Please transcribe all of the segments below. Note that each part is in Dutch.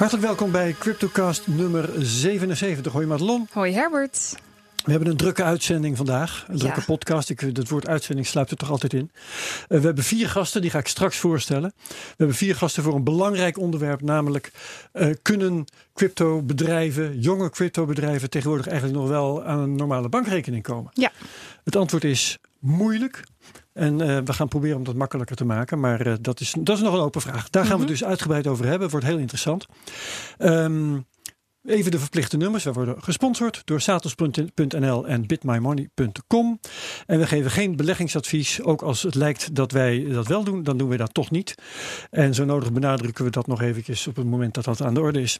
Hartelijk welkom bij CryptoCast nummer 77. Hoi Madelon. Hoi Herbert. We hebben een drukke uitzending vandaag. Een drukke podcast. Ik, het woord uitzending sluipt er toch altijd in. Uh, we hebben vier gasten, die ga ik straks voorstellen. We hebben vier gasten voor een belangrijk onderwerp. Namelijk, uh, kunnen cryptobedrijven, jonge cryptobedrijven... tegenwoordig eigenlijk nog wel aan een normale bankrekening komen? Ja. Het antwoord is moeilijk. En uh, we gaan proberen om dat makkelijker te maken. Maar uh, dat, is, dat is nog een open vraag. Daar gaan mm -hmm. we het dus uitgebreid over hebben. Wordt heel interessant. Um, Even de verplichte nummers. We worden gesponsord door satos.nl en bitmymoney.com. En we geven geen beleggingsadvies. Ook als het lijkt dat wij dat wel doen, dan doen we dat toch niet. En zo nodig benadrukken we dat nog eventjes op het moment dat dat aan de orde is.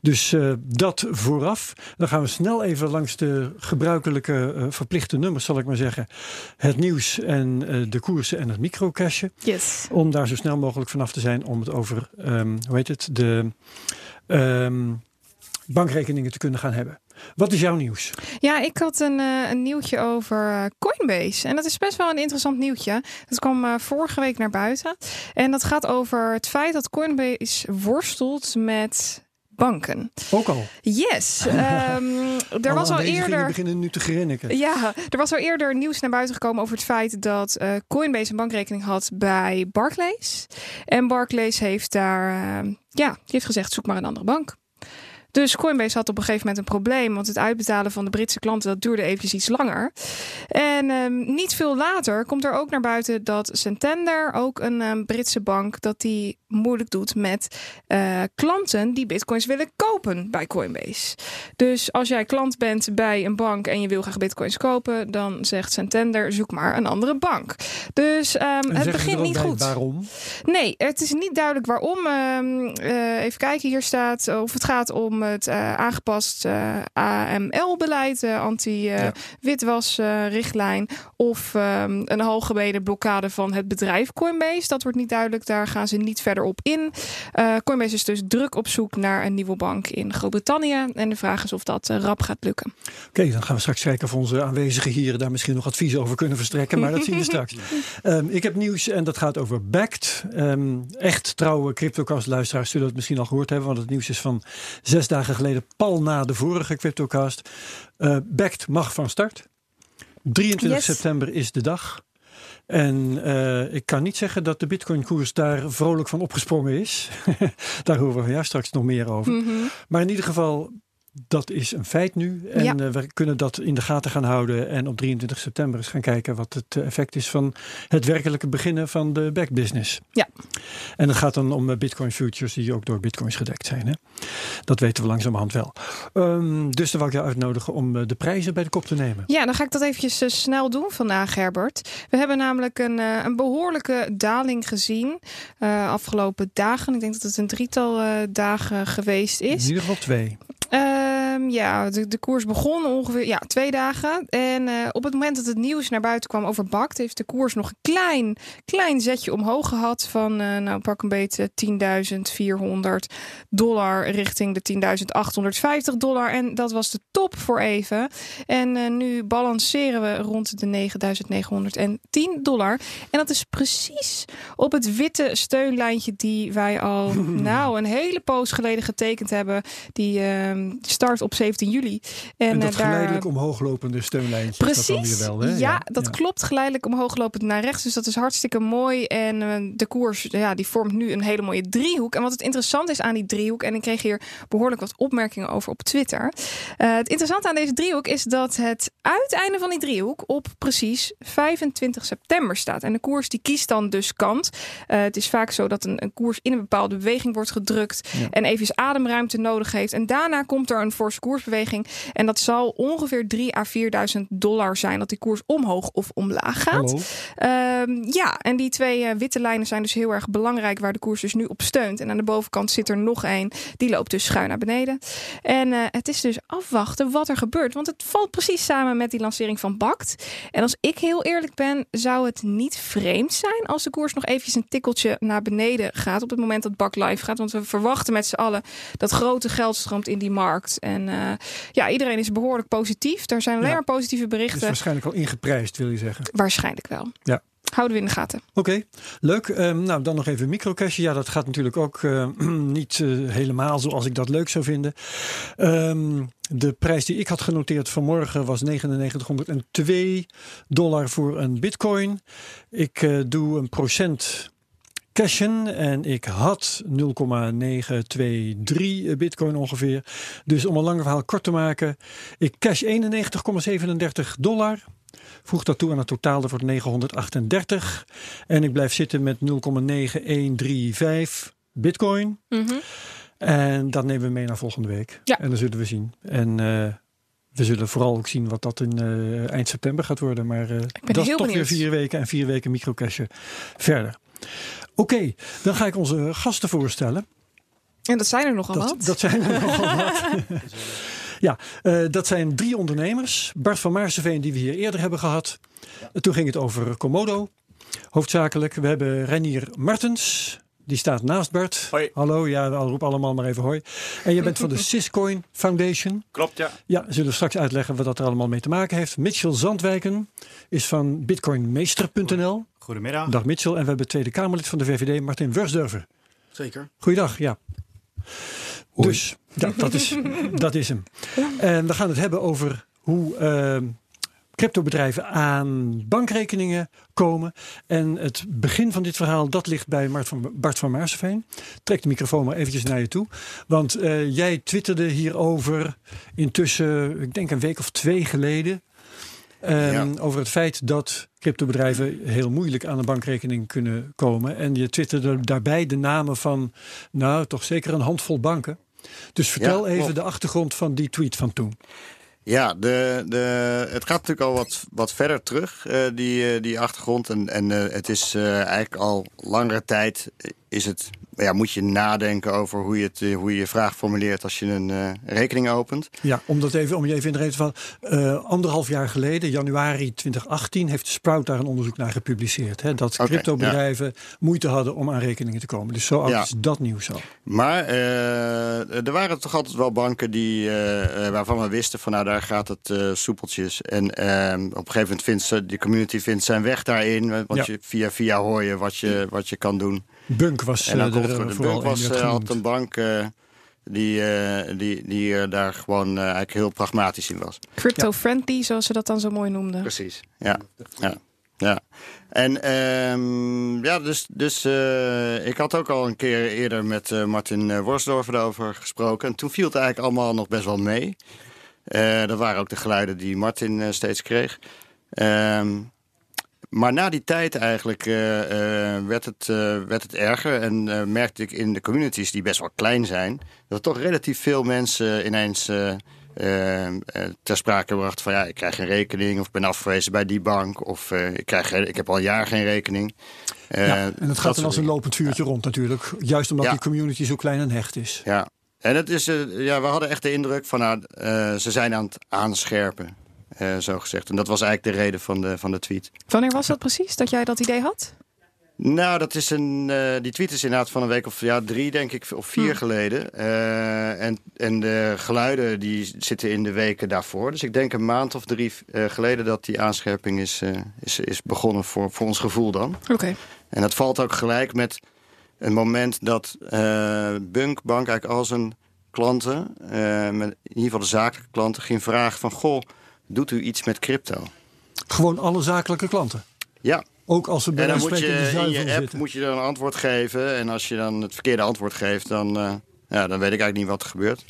Dus uh, dat vooraf. Dan gaan we snel even langs de gebruikelijke uh, verplichte nummers, zal ik maar zeggen. Het nieuws en uh, de koersen en het microcashje. Yes. Om daar zo snel mogelijk vanaf te zijn om het over, um, hoe heet het, de... Um, bankrekeningen te kunnen gaan hebben. Wat is jouw nieuws? Ja, ik had een, uh, een nieuwtje over uh, Coinbase. En dat is best wel een interessant nieuwtje. Dat kwam uh, vorige week naar buiten. En dat gaat over het feit dat Coinbase worstelt met banken. Ook al? Yes. Um, er was al eerder. beginnen nu te grinniken. Ja, er was al eerder nieuws naar buiten gekomen over het feit dat uh, Coinbase een bankrekening had bij Barclays. En Barclays heeft daar, uh, ja, die heeft gezegd: zoek maar een andere bank. Dus Coinbase had op een gegeven moment een probleem, want het uitbetalen van de Britse klanten dat duurde eventjes iets langer. En um, niet veel later komt er ook naar buiten dat Santander, ook een um, Britse bank, dat die moeilijk doet met uh, klanten die bitcoins willen kopen bij Coinbase. Dus als jij klant bent bij een bank en je wil graag bitcoins kopen, dan zegt Santander zoek maar een andere bank. Dus um, het begint niet goed. Waarom? Nee, het is niet duidelijk waarom. Uh, even kijken, hier staat of het gaat om het uh, aangepast uh, AML-beleid, uh, anti-witwasrichtlijn, of um, een algemene blokkade van het bedrijf Coinbase. Dat wordt niet duidelijk, daar gaan ze niet verder op in. Coinbase is dus druk op zoek naar een nieuwe bank in Groot-Brittannië. En de vraag is of dat rap gaat lukken. Oké, okay, dan gaan we straks kijken of onze aanwezigen hier daar misschien nog advies over kunnen verstrekken. Maar dat zien we straks. Um, ik heb nieuws en dat gaat over Backed. Um, echt trouwe CryptoCast-luisteraars zullen het misschien al gehoord hebben, want het nieuws is van zes dagen geleden, pal na de vorige CryptoCast. Uh, Backed mag van start. 23 yes. september is de dag. En uh, ik kan niet zeggen dat de Bitcoin-koers daar vrolijk van opgesprongen is. daar horen we jou straks nog meer over. Mm -hmm. Maar in ieder geval, dat is een feit nu. En ja. uh, we kunnen dat in de gaten gaan houden. En op 23 september eens gaan kijken wat het effect is van het werkelijke beginnen van de back business. Ja. En het gaat dan om Bitcoin futures die ook door Bitcoins gedekt zijn. Hè? Dat weten we langzamerhand wel. Um, dus dan wil ik je uitnodigen om de prijzen bij de kop te nemen. Ja, dan ga ik dat eventjes uh, snel doen vandaag, Herbert. We hebben namelijk een, uh, een behoorlijke daling gezien uh, afgelopen dagen. Ik denk dat het een drietal dagen geweest is. In ieder geval twee. 呃。Um, ja, de, de, koers begon ongeveer ja, twee dagen. En uh, op het moment dat het nieuws naar buiten kwam over BACT, heeft de koers nog een klein, klein zetje omhoog gehad. Van uh, nou, pak een beetje 10.400 dollar richting de 10.850 dollar. En dat was de top voor even. En uh, nu balanceren we rond de 9.910 dollar. En dat is precies op het witte steunlijntje die wij al nou een hele poos geleden getekend hebben. Die start op 17 juli. En, en dat daar, geleidelijk omhooglopende steunlijntje. Precies. Dat weer wel, hè? Ja, ja, dat ja. klopt. Geleidelijk omhooglopend naar rechts. Dus dat is hartstikke mooi. En uh, de koers ja, die vormt nu een hele mooie driehoek. En wat het interessant is aan die driehoek... en ik kreeg hier behoorlijk wat opmerkingen over op Twitter. Uh, het interessante aan deze driehoek is dat het uiteinde van die driehoek... op precies 25 september staat. En de koers die kiest dan dus kant. Uh, het is vaak zo dat een, een, koers in een bepaalde beweging wordt gedrukt... Ja. en even ademruimte nodig heeft. En daarna komt er een forse koersbeweging. En dat zal ongeveer 3 à 4.000 dollar zijn dat die koers omhoog of omlaag gaat. Um, ja, en die twee uh, witte lijnen zijn dus heel erg belangrijk waar de koers dus nu op steunt. En aan de bovenkant zit er nog één. Die loopt dus schuin naar beneden. En uh, het is dus afwachten wat er gebeurt. Want het valt precies samen met die lancering van BACT. En als ik heel eerlijk ben, zou het niet vreemd zijn als de koers nog eventjes een tikkeltje naar beneden gaat op het moment dat BACT live gaat. Want we verwachten met z'n allen dat grote geld stroomt in die markt. En uh, ja, iedereen is behoorlijk positief. Er zijn alleen ja. maar positieve berichten. Dus waarschijnlijk al ingeprijsd, wil je zeggen? Waarschijnlijk wel. Ja. Houden we in de gaten. Oké, leuk. Um, nou, dan nog even microcash. Ja, dat gaat natuurlijk ook uh, niet uh, helemaal zoals ik dat leuk zou vinden. Um, de prijs die ik had genoteerd vanmorgen was 9902 dollar voor een bitcoin. Ik uh, doe een procent cashen en ik had 0,923 bitcoin ongeveer. Dus om een lange verhaal kort te maken, ik cash 91,37 dollar. Voeg dat toe aan het totaal, dat wordt 938. En ik blijf zitten met 0,9135 bitcoin. Mm -hmm. En dat nemen we mee naar volgende week. Ja. En dan zullen we zien. En uh, we zullen vooral ook zien wat dat in uh, eind september gaat worden. Maar uh, dat is toch benieuwd. weer vier weken en vier weken microcashen verder. Oké, okay, dan ga ik onze gasten voorstellen. En dat zijn er nogal dat, wat. Dat zijn er nogal wat. Ja, uh, dat zijn drie ondernemers. Bart van Maarseveen, die we hier eerder hebben gehad. Ja. Toen ging het over Komodo, hoofdzakelijk. We hebben Renier Martens. Die staat naast Bart. Hoi. Hallo, ja, roep allemaal maar even hoi. En je bent van de Syscoin Foundation. Klopt, ja. Ja, zullen we straks uitleggen wat dat er allemaal mee te maken heeft. Mitchell Zandwijken is van bitcoinmeester.nl. Goedemiddag. Dag Mitchell. En we hebben Tweede Kamerlid van de VVD, Martin Wursdurfer. Zeker. Goeiedag, ja. Hoi. Dus, ja, dat is, dat is hem. En we gaan het hebben over hoe uh, cryptobedrijven aan bankrekeningen komen. En het begin van dit verhaal, dat ligt bij Bart van, Bart van Maarseveen. Trek de microfoon maar eventjes naar je toe. Want uh, jij twitterde hierover intussen, ik denk een week of twee geleden. Um, ja. Over het feit dat cryptobedrijven heel moeilijk aan een bankrekening kunnen komen. En je twitterde daarbij de namen van, nou toch zeker een handvol banken. Dus vertel ja, even de achtergrond van die tweet van toen. Ja, de, de, het gaat natuurlijk al wat, wat verder terug, uh, die, uh, die achtergrond. En, en uh, het is eigenlijk al langere tijd is het, ja, moet je nadenken over hoe je, het, hoe je je vraag formuleert als je een rekening opent. Ja, om, dat even, om je even in de reden van anderhalf jaar geleden, januari 2018, heeft Sprout daar een onderzoek naar gepubliceerd. Hè, dat cryptobedrijven ja. moeite hadden om aan rekeningen te komen. Dus zo oud Ja. is dat nieuws al. Maar eh, er waren toch altijd wel banken die, eh, eh, waarvan we wisten van nou daar gaat het eh, soepeltjes. En eh, op een gegeven moment vindt ze, de community vindt zijn weg daarin. Want Ja. je, via via hoor je wat je, wat je kan doen. Bunk was En dan eh, er, eh, voor de vooral Bunk was eh, altijd een bank eh, die, eh, die, die daar gewoon eigenlijk heel pragmatisch in was. Crypto-friendly, zoals ze dat dan zo mooi noemden. Precies, ja. ja. ja. En ehm, ja, dus, dus eh, ik had ook al een keer eerder met eh, Martin Worsdorfer erover gesproken. En toen viel het eigenlijk allemaal nog best wel mee. Eh, dat waren ook de geluiden die Martin eh, steeds kreeg. Ehm, maar na die tijd eigenlijk eh, eh, werd, het, eh, werd het erger. En merkte ik in de communities die best wel klein zijn... dat er toch relatief veel mensen ineens ter sprake brachten van... ja, ik krijg geen rekening of ik ben afgewezen bij die bank... of ik, krijg, ik heb al een jaar geen rekening. Ja, en het dat gaat dan als een lopend vuurtje rond natuurlijk. Juist omdat Ja. die community zo klein en hecht is. Ja, en het is, ja, we hadden echt de indruk van, nou, ze zijn aan het aanscherpen, zo gezegd. En dat was eigenlijk de reden van de, van de tweet. Wanneer was dat precies, dat jij dat idee had? Nou, dat is een, eh, die tweet is inderdaad van een week of ja, drie, denk ik, of vier Hmm. geleden. Eh, en, en de geluiden die zitten in de weken daarvoor. Dus ik denk een maand of drie eh, geleden dat die aanscherping is, eh, is, is begonnen voor, voor ons gevoel dan. Oké. En dat valt ook gelijk met een moment dat eh Bunk Bank eigenlijk al zijn klanten, eh, met, in ieder geval de zakelijke klanten, ging vragen van... Goh, doet u iets met crypto? Gewoon alle zakelijke klanten. Ja, Ook als ze bij en dan moet in de je in je zuivel app zitten. moet je dan een antwoord geven. En als je dan het verkeerde antwoord geeft, dan, eh, ja, dan weet ik eigenlijk niet wat er gebeurt.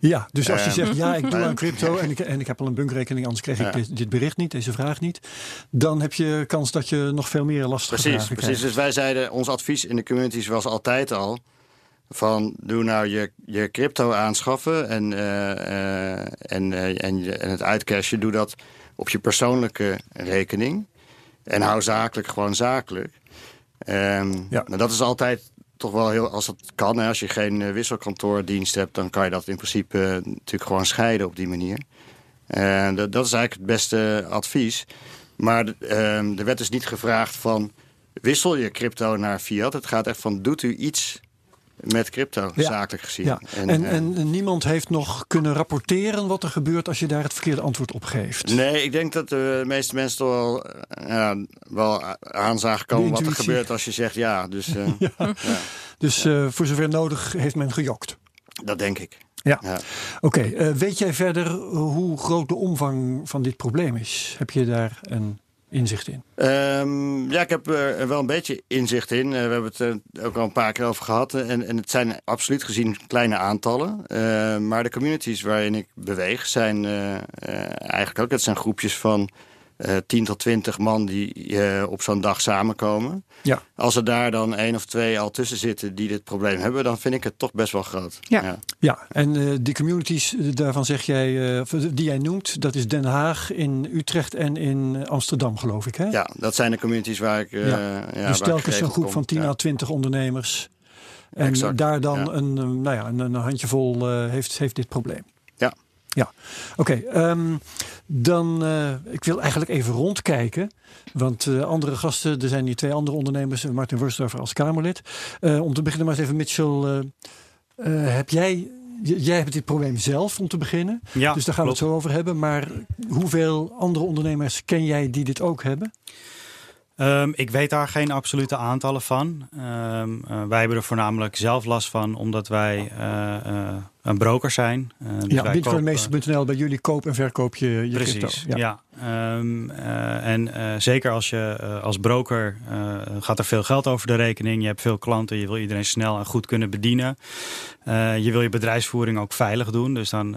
Ja, dus als je Eh, zegt ja, ik doe aan crypto en ik, en ik heb al een bankrekening, anders kreeg ik dit, dit bericht niet, deze vraag niet. Dan heb je kans dat je nog veel meer lastige Precies, vragen precies. krijgt. Dus wij zeiden, ons advies in de communities was altijd al... van doe nou je, je crypto aanschaffen en, eh, eh, en, eh, en, je, en het uitcashen... doe dat op je persoonlijke rekening. En hou zakelijk gewoon zakelijk. Ehm, Ja. nou, dat is altijd toch wel heel... als dat kan, hè, als je geen wisselkantoordienst hebt... dan kan je dat in principe natuurlijk gewoon scheiden op die manier. En dat, dat is eigenlijk het beste advies. Maar ehm, er werd dus niet gevraagd van... wissel je crypto naar fiat. Het gaat echt van, doet u iets met crypto, Ja. zakelijk gezien. Ja. En, eh, en, niemand heeft nog kunnen rapporteren wat er gebeurt als je daar het verkeerde antwoord op geeft. Nee, ik denk dat de meeste mensen toch wel, eh, ja, wel aan zagen komen wat er gebeurt als je zegt ja. Dus eh, ja. Dus voor zover nodig heeft men gejokt. dat denk ik. Ja. Ja. Oké, weet jij verder hoe groot de omvang van dit probleem is? Heb je daar een inzicht in? Ehm, ja, ik heb er wel een beetje inzicht in. Eh, we hebben het er ook al een paar keer over gehad. En, en het zijn absoluut gezien kleine aantallen. Eh, maar de communities waarin ik beweeg zijn eh, eh, eigenlijk ook... Het zijn groepjes van eh 10 tot 20 man die eh, op zo'n dag samenkomen. Ja. Als er daar dan één of twee al tussen zitten die dit probleem hebben... dan vind ik het toch best wel groot. Ja. Ja, en eh, die communities, eh, daarvan zeg jij, eh, eh, die jij noemt, dat is Den Haag, in Utrecht en in Amsterdam, geloof ik. Hè? Ja, dat zijn de communities waar ik... eh, Ja. ja. dus telkens een groep van 10 Ja. à 20 ondernemers. En Exact, daar dan ja. een, eh, nou ja, een, een handjevol eh, heeft, heeft dit probleem. Ja. Oké. ehm, dan, eh, ik wil eigenlijk even rondkijken. Want eh, andere gasten, er zijn hier twee andere ondernemers. Martin Wursdorfer als Kamerlid. Eh, om te beginnen maar eens even, Mitchell. heb jij, jij hebt dit probleem zelf om te beginnen. Ja, dus daar gaan we het zo over hebben. Maar hoeveel andere ondernemers ken jij die dit ook hebben? Ehm, ik weet daar geen absolute aantallen van. Eh, wij hebben er voornamelijk zelf last van, omdat wij een broker zijn. Eh, dus ja, bitcoinmeester.nl, bij jullie koop en verkoop je, je Precies, crypto. ja. Ehm, eh, en eh, zeker als je als broker gaat er veel geld over de rekening. Je hebt veel klanten, je wil iedereen snel en goed kunnen bedienen. Je wil je bedrijfsvoering ook veilig doen. Dus dan,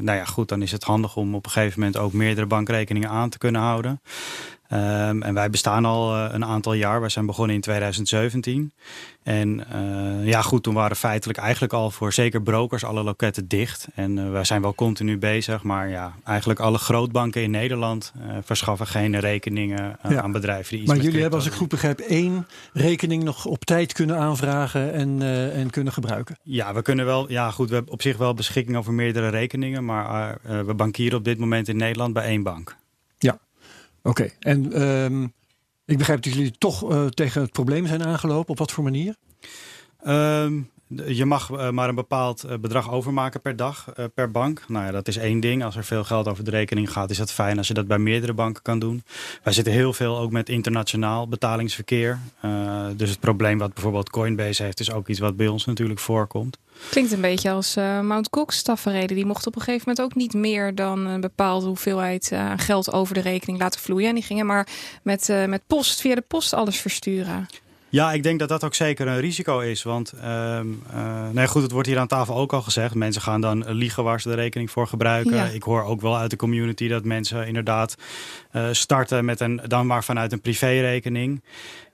nou ja, goed, dan is het handig om op een gegeven moment ook meerdere bankrekeningen aan te kunnen houden. Ehm, en wij bestaan al een aantal jaar. Wij zijn begonnen in 2017. En ja, goed, toen waren feitelijk eigenlijk al voor zeker brokers alle loketten dicht. En eh, wij zijn wel continu bezig. Maar ja, eigenlijk alle grootbanken in Nederland eh, verschaffen geen rekeningen eh, Ja. aan bedrijven die iets Maar jullie hebben, als ik goed begrijp, één rekening nog op tijd kunnen aanvragen en, en kunnen gebruiken. Ja, we kunnen wel. Ja, goed, we hebben op zich wel beschikking over meerdere rekeningen. Maar we bankieren op dit moment in Nederland bij één bank. Oké, en ehm, ik begrijp dat jullie toch tegen het probleem zijn aangelopen. Op wat voor manier? Ehm, je mag eh, maar een bepaald eh, bedrag overmaken per dag, eh, per bank. Nou ja, dat is één ding. Als er veel geld over de rekening gaat, is dat fijn als je dat bij meerdere banken kan doen. Wij zitten heel veel ook met internationaal betalingsverkeer. Dus het probleem wat bijvoorbeeld Coinbase heeft, is ook iets wat bij ons natuurlijk voorkomt. Klinkt een beetje als eh Mount Gox taferelen. Die mocht op een gegeven moment ook niet meer dan een bepaalde hoeveelheid geld over de rekening laten vloeien. En die gingen maar met, met post, via de post alles versturen. Ja, ik denk dat dat ook zeker een risico is. Want ehm eh, nee, goed, het wordt hier aan tafel ook al gezegd. Mensen gaan dan liegen waar ze de rekening voor gebruiken. Ja. Ik hoor ook wel uit de community dat mensen inderdaad eh, starten met een, dan maar vanuit een privérekening.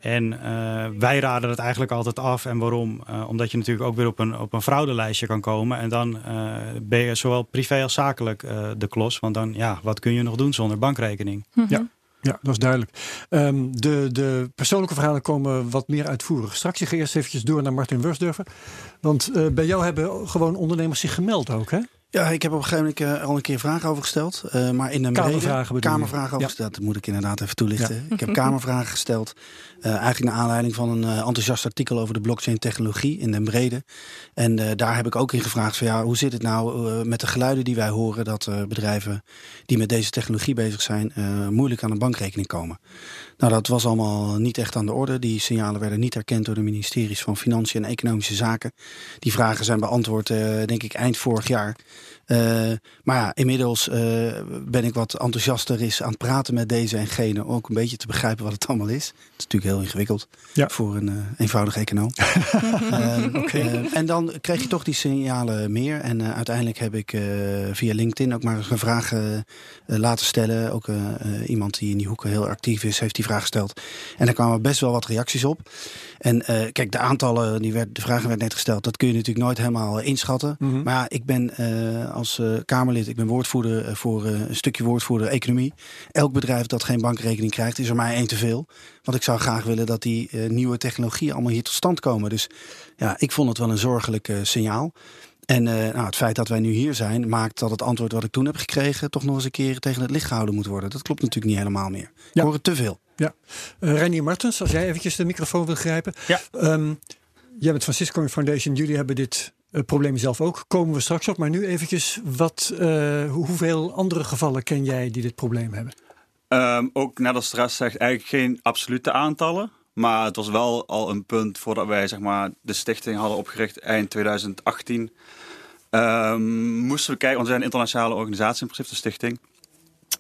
En eh, wij raden het eigenlijk altijd af. En waarom? Omdat je natuurlijk ook weer op een, op een fraudelijstje kan komen. En dan ben je zowel privé als zakelijk de klos. Want dan, ja, wat kun je nog doen zonder bankrekening? Mhm. Ja. Ja, dat is duidelijk. Ehm, de, de persoonlijke verhalen komen wat meer uitvoerig. Straks ik ga eerst eventjes door naar Martin Wursdurfer. Want eh, bij jou hebben gewoon ondernemers zich gemeld ook, hè? Ja, ik heb op een gegeven moment eh, al een keer vragen over gesteld. eh, maar in een Kamervragen kamervragen over Ja. Dat moet ik inderdaad even toelichten. Ik heb kamervragen gesteld. eh, eigenlijk naar aanleiding van een enthousiast artikel over de blockchain technologie in den brede. En daar heb ik ook in gevraagd van ja, hoe zit het nou met de geluiden die wij horen dat bedrijven die met deze technologie bezig zijn moeilijk aan een bankrekening komen. Nou, dat was allemaal niet echt aan de orde. Die signalen werden niet erkend door de ministeries van Financiën en Economische Zaken. Die vragen zijn beantwoord, eh, denk ik, eind vorig jaar. Eh, maar ja, inmiddels eh, ben ik wat enthousiaster is aan het praten met deze en gene. Ook een beetje te begrijpen wat het allemaal is. Het is natuurlijk heel ingewikkeld Ja. voor een eh, eenvoudig econoom. Eh, eh, en dan kreeg je toch die signalen meer. En uiteindelijk heb ik via LinkedIn ook maar een vraag laten stellen. Ook iemand die in die hoeken heel actief is, heeft die vraag gesteld. En daar kwamen best wel wat reacties op. En kijk, de aantallen, die werd, de vragen werd net gesteld, dat kun je natuurlijk nooit helemaal inschatten. Mhm. Maar ja, ik ben als eh, Kamerlid, ik ben woordvoerder eh, voor eh, een stukje woordvoerder economie. Elk bedrijf dat geen bankrekening krijgt, is er maar één te veel. Want ik zou graag willen dat die eh, nieuwe technologieën allemaal hier tot stand komen. Dus ja, ik vond het wel een zorgelijk eh, signaal. En eh, nou, het feit dat wij nu hier zijn, maakt dat het antwoord wat ik toen heb gekregen, toch nog eens een keer tegen het licht gehouden moet worden. Dat klopt natuurlijk niet helemaal meer. Ik Ja. hoor het te veel. Ja. Eh Reinier Martens, als jij eventjes de microfoon wil grijpen. Ja. Ehm, jij bent van Cisco Foundation. Jullie hebben dit uh, probleem zelf ook. Komen we straks op. Maar nu eventjes, wat, uh, hoeveel andere gevallen ken jij die dit probleem hebben? Um, ook net als de zegt, eigenlijk geen absolute aantallen. Maar het was wel al een punt voordat wij zeg maar, de stichting hadden opgericht eind 2018. Um, ehm, moesten we kijken, want we zijn een internationale organisatie in principe, de stichting.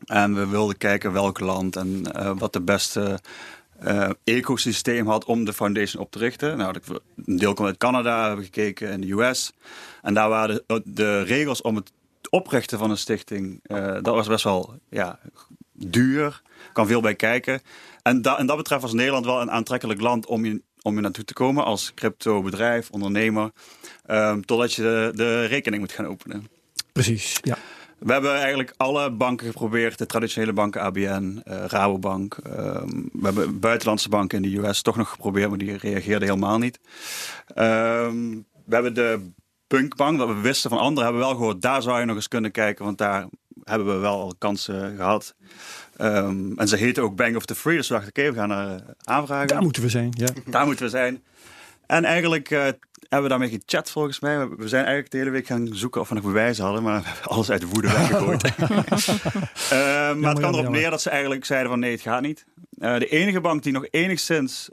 En we wilden kijken welk land en uh, wat de beste uh, ecosysteem had om de foundation op te richten. Nou, een deel komt uit Canada, hebben gekeken in de US. En daar waren de, regels om het oprichten van een stichting, uh, dat was best wel ja, duur. Kan veel bij kijken. En, en dat betreft was Nederland wel een aantrekkelijk land om je, om je naartoe te komen als crypto bedrijf, ondernemer. Um, totdat je de, de rekening moet gaan openen. Precies, ja. We hebben eigenlijk alle banken geprobeerd. De traditionele banken, ABN, uh, Rabobank. Uh, we hebben buitenlandse banken in de US toch nog geprobeerd, maar die reageerden helemaal niet. Uh, we hebben de Punkbank, wat we wisten van anderen, hebben we wel gehoord. Daar zou je nog eens kunnen kijken, want daar hebben we wel al kansen gehad. Um, en ze heten ook Bank of the Free, dus we dachten, oké, we gaan er aanvragen. Daar moeten we zijn, ja. Daar moeten we zijn. En eigenlijk uh, hebben we daarmee gechat volgens mij. We zijn eigenlijk de hele week gaan zoeken of we nog bewijzen hadden, maar we hebben alles uit de woede weggegooid. uh, maar het kwam erop neer dat ze eigenlijk zeiden van nee, het gaat niet. Uh, de enige bank die nog enigszins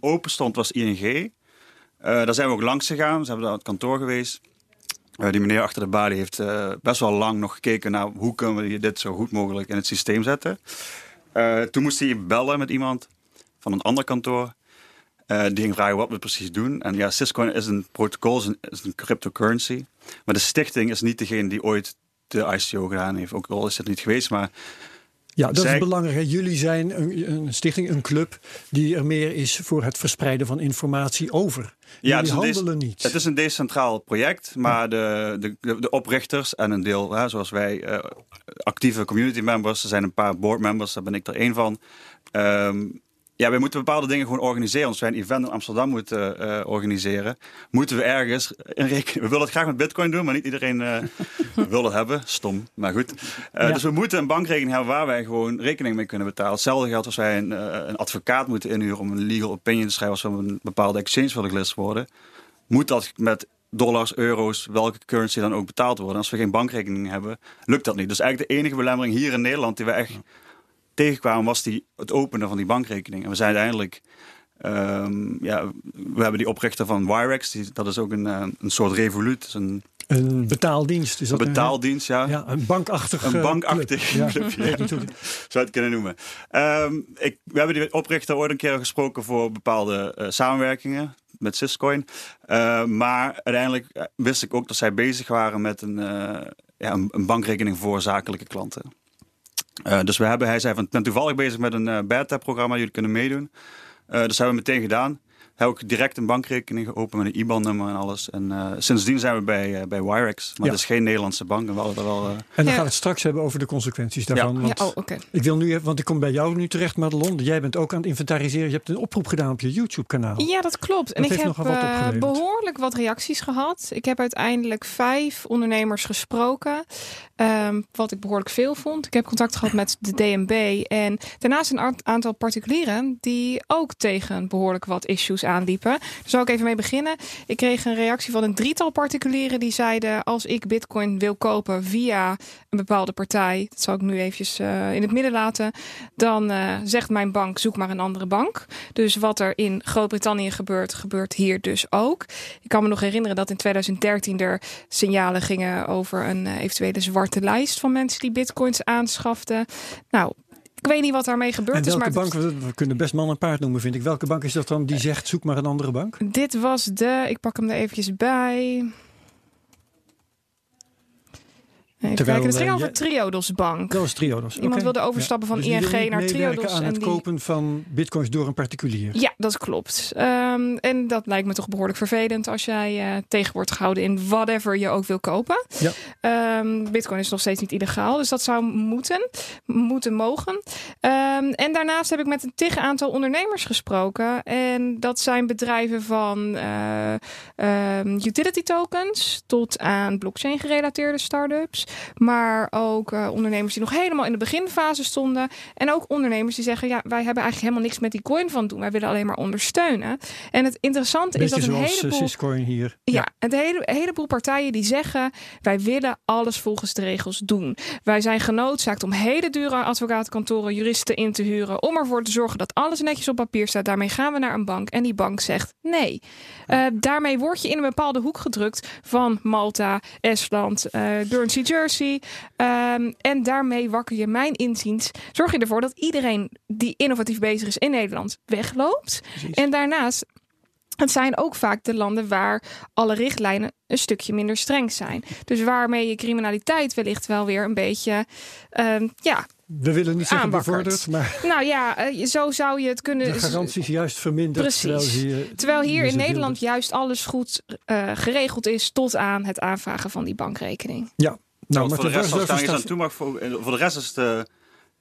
open stond was ING. daar zijn we ook langs gegaan. Ze hebben daar het kantoor geweest. die meneer achter de balie heeft best wel lang nog gekeken naar hoe kunnen we dit zo goed mogelijk in het systeem zetten. toen moest hij bellen met iemand van een ander kantoor. Uh, die vragen wat we precies doen. En ja, Syscoin is een protocol, is een, is een, cryptocurrency. Maar de stichting is niet degene die ooit de ICO gedaan heeft. Ook al is het niet geweest, maar... Ja, dat is belangrijk. Jullie zijn een, een, stichting, een club die er meer is voor het verspreiden van informatie over. Ja, Jullie handelen niet. Het is een decentraal project, maar de, de, de, oprichters en een deel, hè, zoals wij, uh, actieve community members, er zijn een paar board members, daar ben ik er één van. Um, ja, we moeten bepaalde dingen gewoon organiseren. Als wij een event in Amsterdam moeten uh, organiseren, moeten we ergens een rekening. We willen het graag met Bitcoin doen, maar niet iedereen uh, wil het hebben. Stom, maar goed. Uh, Dus we moeten een bankrekening hebben waar wij gewoon rekening mee kunnen betalen. Hetzelfde geldt als wij een, een advocaat moeten inhuren om een legal opinion te schrijven als we een bepaalde exchange willen gelist worden. Moet dat met dollars, euro's, welke currency dan ook betaald worden. Als we geen bankrekening hebben, lukt dat niet. Dus eigenlijk de enige belemmering hier in Nederland die we echt tegenkwamen, was die, het openen van die bankrekening. En we zijn uiteindelijk, um, ja, we hebben die oprichter van Wirex, die, dat is ook een, eh, een soort revolut. Een, een betaaldienst. Is dat een betaaldienst, ja. ja. Een bankachtig Een bankachtig club. club ja. Zou het kunnen noemen. Um, ik, we hebben die oprichter ooit een keer gesproken voor bepaalde uh, samenwerkingen met Syscoin. Uh, maar uiteindelijk wist ik ook dat zij bezig waren met een, uh, ja, een, een bankrekening voor zakelijke klanten. Uh, dus we hebben, hij zei van, ik toevallig bezig met een uh, beta programma, jullie kunnen meedoen. Uh, dus hebben we meteen gedaan heb ook direct een bankrekening geopend met een IBAN-nummer en alles. En uh, sindsdien zijn we bij, uh, bij Wirex. Maar ja. dat is geen Nederlandse bank. En, we wel, uh... en dan ja. gaan we het straks hebben over de consequenties daarvan. Ja. Want ja, oh, okay. Ik wil nu, want ik kom bij jou nu terecht, Madelon. Jij bent ook aan het inventariseren. Je hebt een oproep gedaan op je YouTube-kanaal. Ja, dat klopt. Dat en ik heb wat behoorlijk wat reacties gehad. Ik heb uiteindelijk vijf ondernemers gesproken. Um, wat ik behoorlijk veel vond. Ik heb contact gehad met de DNB. En daarnaast een aantal particulieren die ook tegen behoorlijk wat issues aanliepen. Daar zal ik even mee beginnen. Ik kreeg een reactie van een drietal particulieren die zeiden: als ik Bitcoin wil kopen via een bepaalde partij, dat zal ik nu eventjes uh, in het midden laten, dan uh, zegt mijn bank: zoek maar een andere bank. Dus wat er in Groot-Brittannië gebeurt, gebeurt hier dus ook. Ik kan me nog herinneren dat in 2013 er signalen gingen over een uh, eventuele zwarte lijst van mensen die bitcoins aanschaften. Nou, ik weet niet wat daarmee gebeurd en is. Maar bank, we kunnen best man en paard noemen, vind ik. Welke bank is dat dan die zegt zoek maar een andere bank? Dit was de, ik pak hem er eventjes bij. Even Terwijl, kijken. Het ging over Triodos Bank. Dat was Triodos. Iemand okay. wilde overstappen ja. van dus ING naar Triodos. aan het die... kopen van bitcoins door een particulier. Ja, dat klopt. Um, en dat lijkt me toch behoorlijk vervelend als jij uh, tegen wordt gehouden in whatever je ook wil kopen. Ja. Um, bitcoin is nog steeds niet illegaal, dus dat zou moeten, moeten mogen. Um, en daarnaast heb ik met een tig aantal ondernemers gesproken. En dat zijn bedrijven van uh, utility tokens tot aan blockchain gerelateerde start-ups. Maar ook uh, ondernemers die nog helemaal in de beginfase stonden. En ook ondernemers die zeggen: ja, wij hebben eigenlijk helemaal niks met die coin van doen. Wij willen alleen maar ondersteunen. En het interessante Beetje is dat een eh, heleboel. Syscoin hier. Ja, een hele, heleboel partijen die zeggen: wij willen alles volgens de regels doen. Wij zijn genoodzaakt om hele dure advocatenkantoren, juristen in te huren. om ervoor te zorgen dat alles netjes op papier staat. Daarmee gaan we naar een bank. En die bank zegt nee. Uh, daarmee word je in een bepaalde hoek gedrukt van Malta, Estland, uh, Guernsey, Um, en daarmee wakker je mijn inziens. Zorg je ervoor dat iedereen die innovatief bezig is in Nederland wegloopt. Precies. En daarnaast het zijn ook vaak de landen waar alle richtlijnen een stukje minder streng zijn. Dus waarmee je criminaliteit wellicht wel weer een beetje, uh, ja. We willen niet zeggen bevorderd, maar. Nou ja, uh, zo zou je het kunnen. De garanties juist verminderd. Precies. Terwijl hier, terwijl hier in Nederland juist alles goed uh, geregeld is tot aan het aanvragen van die bankrekening. Ja. Nou, maar voor de rest, als daar iets aan toe mag, voor, voor de rest is het. Uh,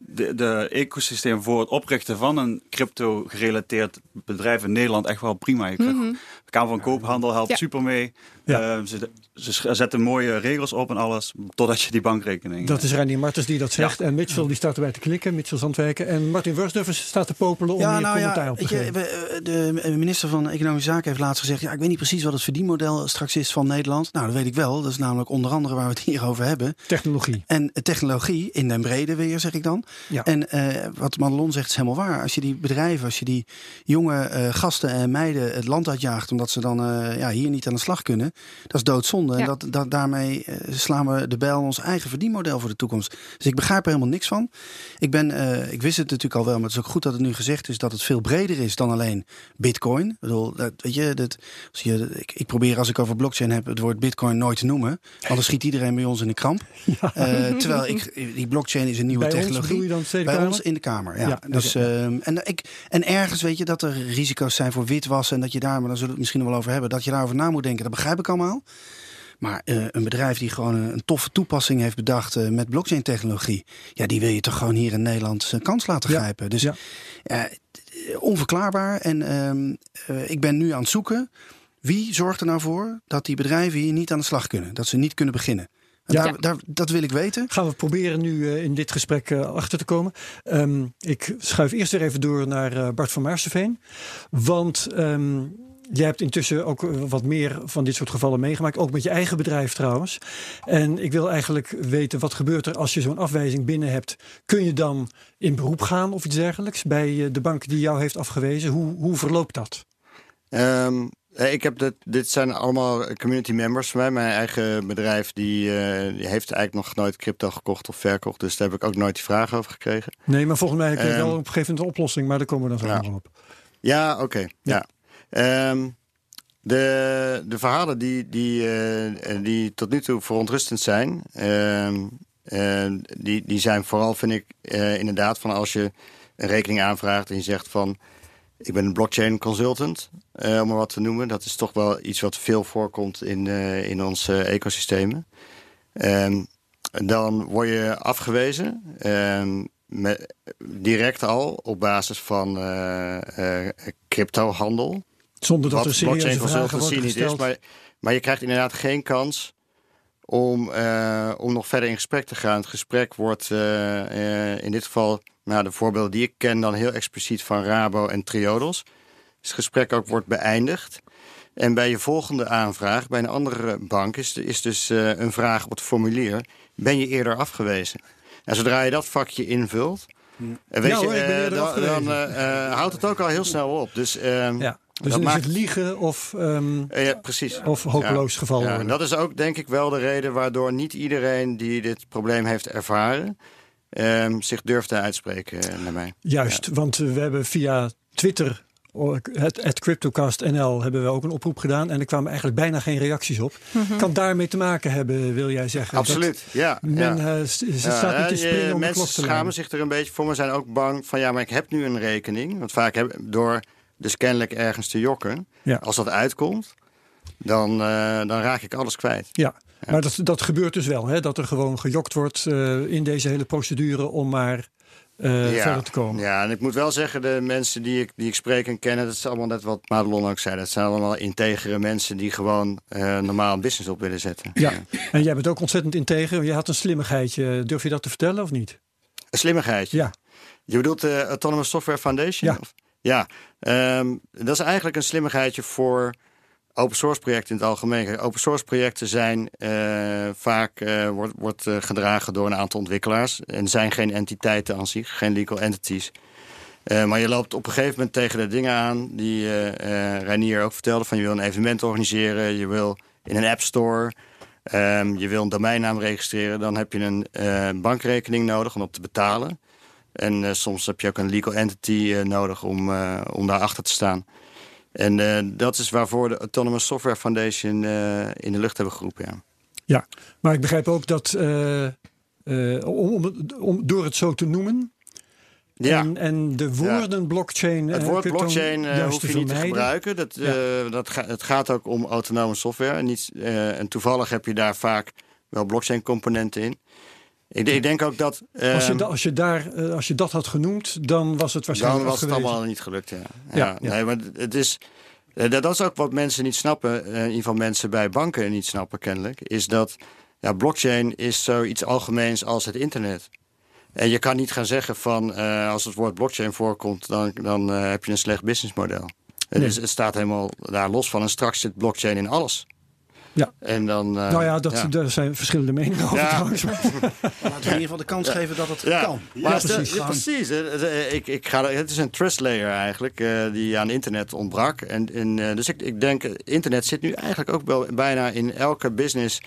de, de ecosysteem voor het oprichten van een crypto-gerelateerd bedrijf in Nederland echt wel prima. Je krijgt, de Kamer van Koophandel helpt Ja. super mee. Ja. Uh, ze, ze zetten mooie regels op en alles, totdat je die bankrekening... Dat is Reinier Martens die dat zegt. En Mitchell die staat erbij te klikken. Mitchell Zandwijken. En Martin Wursdorfer staat te popelen om Ja, hier nou commentaar ja, op te weet je, geven. eh, de minister van Economische Zaken heeft laatst gezegd... ja, ik weet niet precies wat het verdienmodel straks is van Nederland. Nou, dat weet ik wel. Dat is namelijk onder andere waar we het hier over hebben. Technologie. En technologie, in den brede weer, zeg ik dan. Ja. En uh, wat Madelon zegt is helemaal waar. Als je die bedrijven, als je die jonge uh, gasten en meiden het land uitjaagt... omdat ze dan uh, ja, hier niet aan de slag kunnen, dat is doodzonde. Ja. En dat, dat, daarmee uh, slaan we de bijl ons eigen verdienmodel voor de toekomst. Dus ik begrijp er helemaal niks van. Ik, ben, uh, ik wist het natuurlijk al wel, maar het is ook goed dat het nu gezegd is... dat het veel breder is dan alleen bitcoin. Ik bedoel, dat, weet je, dat, als je, ik, ik probeer als ik over blockchain heb het woord bitcoin nooit te noemen. Anders schiet iedereen bij ons in de kramp. Ja. Uh, terwijl ik, die blockchain is een nieuwe bij technologie. Ons je dan bij kamer? ons in de Kamer, ja. Ja, dus, okay. uh, en, ik, en ergens weet je dat er risico's zijn voor witwassen... en dat je daar, maar daar zullen we misschien wel over hebben... dat je daarover na moet denken, dat begrijp ik allemaal. Maar uh, een bedrijf die gewoon een, een, toffe toepassing heeft bedacht uh, met blockchain technologie, ja, die wil je toch gewoon hier in Nederland zijn kans laten Ja. grijpen. Dus Ja. uh, onverklaarbaar. En um, ik ben nu aan het zoeken. Wie zorgt er nou voor dat die bedrijven hier niet aan de slag kunnen? Dat ze niet kunnen beginnen? Ja. Daar, daar, dat wil ik weten. Gaan we proberen nu uh, in dit gesprek uh, achter te komen. Um, ik schuif eerst weer even door naar uh, Bart van Maarseveen. Want um, Jij hebt intussen ook wat meer van dit soort gevallen meegemaakt. Ook met je eigen bedrijf trouwens. En ik wil eigenlijk weten, wat gebeurt er als je zo'n afwijzing binnen hebt? Kun je dan in beroep gaan of iets dergelijks bij de bank die jou heeft afgewezen? Hoe, hoe verloopt dat? Um, ik heb dit, dit zijn allemaal community members van mij. Mijn eigen bedrijf die, uh, die heeft eigenlijk nog nooit crypto gekocht of verkocht. Dus daar heb ik ook nooit die vraag over gekregen. Nee, maar volgens mij heb je Um, wel op een gegeven moment een oplossing. Maar daar komen we dan zo Ja. op. Ja, oké. Okay. Ja. Um, de, de verhalen die, die, uh, die tot nu toe verontrustend zijn, uh, uh, die, die zijn vooral, vind ik, uh, inderdaad van als je een rekening aanvraagt en je zegt van ik ben een blockchain consultant, om maar wat te noemen. Dat is toch wel iets wat veel voorkomt in, in onze ecosystemen. Um, dan word je afgewezen, met, direct al op basis van cryptohandel. Zonder dat wat er serieuze vragen worden niet is. gesteld. Maar, maar je krijgt inderdaad geen kans om, uh, om nog verder in gesprek te gaan. Het gesprek wordt uh, uh, in dit geval, nou, de voorbeelden die ik ken, dan heel expliciet van Rabo en Triodos. Dus het gesprek ook wordt beëindigd. En bij je volgende aanvraag, bij een andere bank, is, is dus een vraag op het formulier: ben je eerder afgewezen? En zodra je dat vakje invult, weet Ja hoor, uh, eerder dan, dan houdt het ook al heel snel op. Dus, uh, Ja. Dus dat is maakt- het liegen of, um, ja, precies. of hopeloos geval Ja, en dat is ook denk ik wel de reden waardoor niet iedereen die dit probleem heeft ervaren, um, zich durft te uitspreken eh, naar mij. Juist, want we hebben via Twitter, het, het CryptoCastNL, hebben we ook een oproep gedaan. En er kwamen eigenlijk bijna geen reacties op. Kan daarmee te maken hebben, wil jij zeggen? Absoluut, ja. Dat men ja. uh, st- Ja, staat niet te je- springen om mensen schamen zich er een beetje voor, maar zijn ook bang van ja, maar ik heb nu een rekening. Want vaak heb, door dus kennelijk ergens te jokken, Ja. als dat uitkomt, dan, uh, dan raak ik alles kwijt. Ja, maar dat, dat gebeurt dus wel. Hè? Dat er gewoon gejokt wordt uh, in deze hele procedure om maar uh, verder te komen. Ja, en ik moet wel zeggen, de mensen die ik, die ik spreek en ken, dat is allemaal net wat Madelon ook zei. Dat zijn allemaal integere mensen die gewoon normaal een business op willen zetten. Ja. en jij bent ook ontzettend integer. Je had een slimmigheidje. Durf je dat te vertellen of niet? Een slimmigheidje? Ja. Je bedoelt de Autonomous Software Foundation? Ja. Ja, um, dat is eigenlijk een slimmigheidje voor open source projecten in het algemeen. Open source projecten zijn uh, vaak uh, wordt, wordt uh, gedragen door een aantal ontwikkelaars en zijn geen entiteiten aan zich, geen legal entities. maar je loopt op een gegeven moment tegen de dingen aan die Reinier ook vertelde: van je wil een evenement organiseren, je wil in een app store, um, je wil een domeinnaam registreren, dan heb je een bankrekening nodig om op te betalen. En soms heb je ook een legal entity nodig om, om daarachter te staan. En uh, dat is waarvoor de Autonomous Software Foundation uh, in de lucht hebben geroepen. Ja, ja maar ik begrijp ook dat uh, om, om, om, door het zo te noemen. Ja. En, en de woorden ja. blockchain. Het woord blockchain hoef je niet te gebruiken. Dat, ja. dat ga, het gaat ook om autonome software. En, niet, en toevallig heb je daar vaak wel blockchain componenten in. Ik, ik, denk ook dat. Als, je, als, je daar, uh, als je dat had genoemd, dan was het waarschijnlijk. Dan was het allemaal niet gelukt, ja. ja, ja, ja. Nee, maar het is. Uh, dat is ook wat mensen niet snappen, uh, in ieder geval mensen bij banken niet snappen kennelijk, is dat ja, blockchain is zoiets algemeens als het internet. En je kan niet gaan zeggen van als het woord blockchain voorkomt, dan, dan heb je een slecht businessmodel. Nee. Het staat helemaal daar los van en straks zit blockchain in alles. Ja. En dan, uh, nou ja, dat, ja. daar zijn verschillende meningen over ja. trouwens. Laten we in ieder geval de kans geven dat het ja. kan. Maar precies. Ja, precies. Ik, ik ga, het is een trust layer eigenlijk uh, die aan internet ontbrak. En, en, uh, dus ik, ik denk, internet zit nu eigenlijk ook wel bijna in elke business...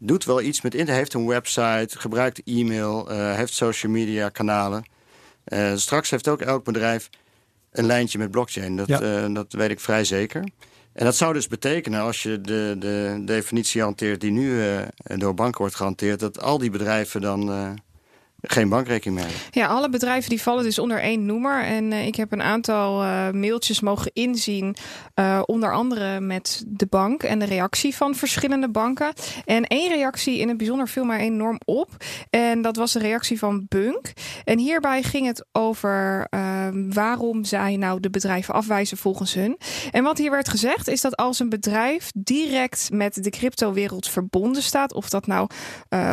doet wel iets met internet, heeft een website, gebruikt e-mail... heeft social media kanalen. straks heeft ook elk bedrijf een lijntje met blockchain. Dat, dat weet ik vrij zeker. En dat zou dus betekenen, als je de, de definitie hanteert die nu uh, door banken wordt gehanteerd, dat al die bedrijven dan uh, geen bankrekening meer. Ja, alle bedrijven die vallen dus onder één noemer. En uh, ik heb een aantal mailtjes mogen inzien, onder andere met de bank en de reactie van verschillende banken. En één reactie in het bijzonder viel mij enorm op. En dat was de reactie van Bunk. En hierbij ging het over waarom zij nou de bedrijven afwijzen volgens hun. En wat hier werd gezegd is dat als een bedrijf direct met de cryptowereld verbonden staat, of dat nou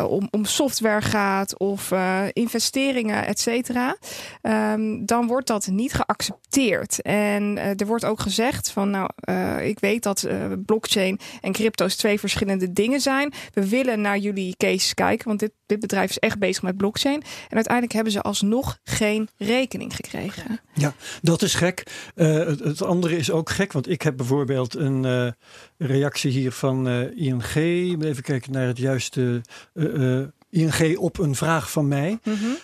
om, om software gaat of investeringen, et cetera, um, dan wordt dat niet geaccepteerd. En uh, er wordt ook gezegd van, nou, ik weet dat blockchain en crypto's twee verschillende dingen zijn. We willen naar jullie case kijken, want dit, dit bedrijf is echt bezig met blockchain. En uiteindelijk hebben ze alsnog geen rekening gekregen. Ja, dat is gek. Het, andere is ook gek, want ik heb bijvoorbeeld een reactie hier van ING. Even kijken naar het juiste. ING op een vraag van mij. Mm -hmm.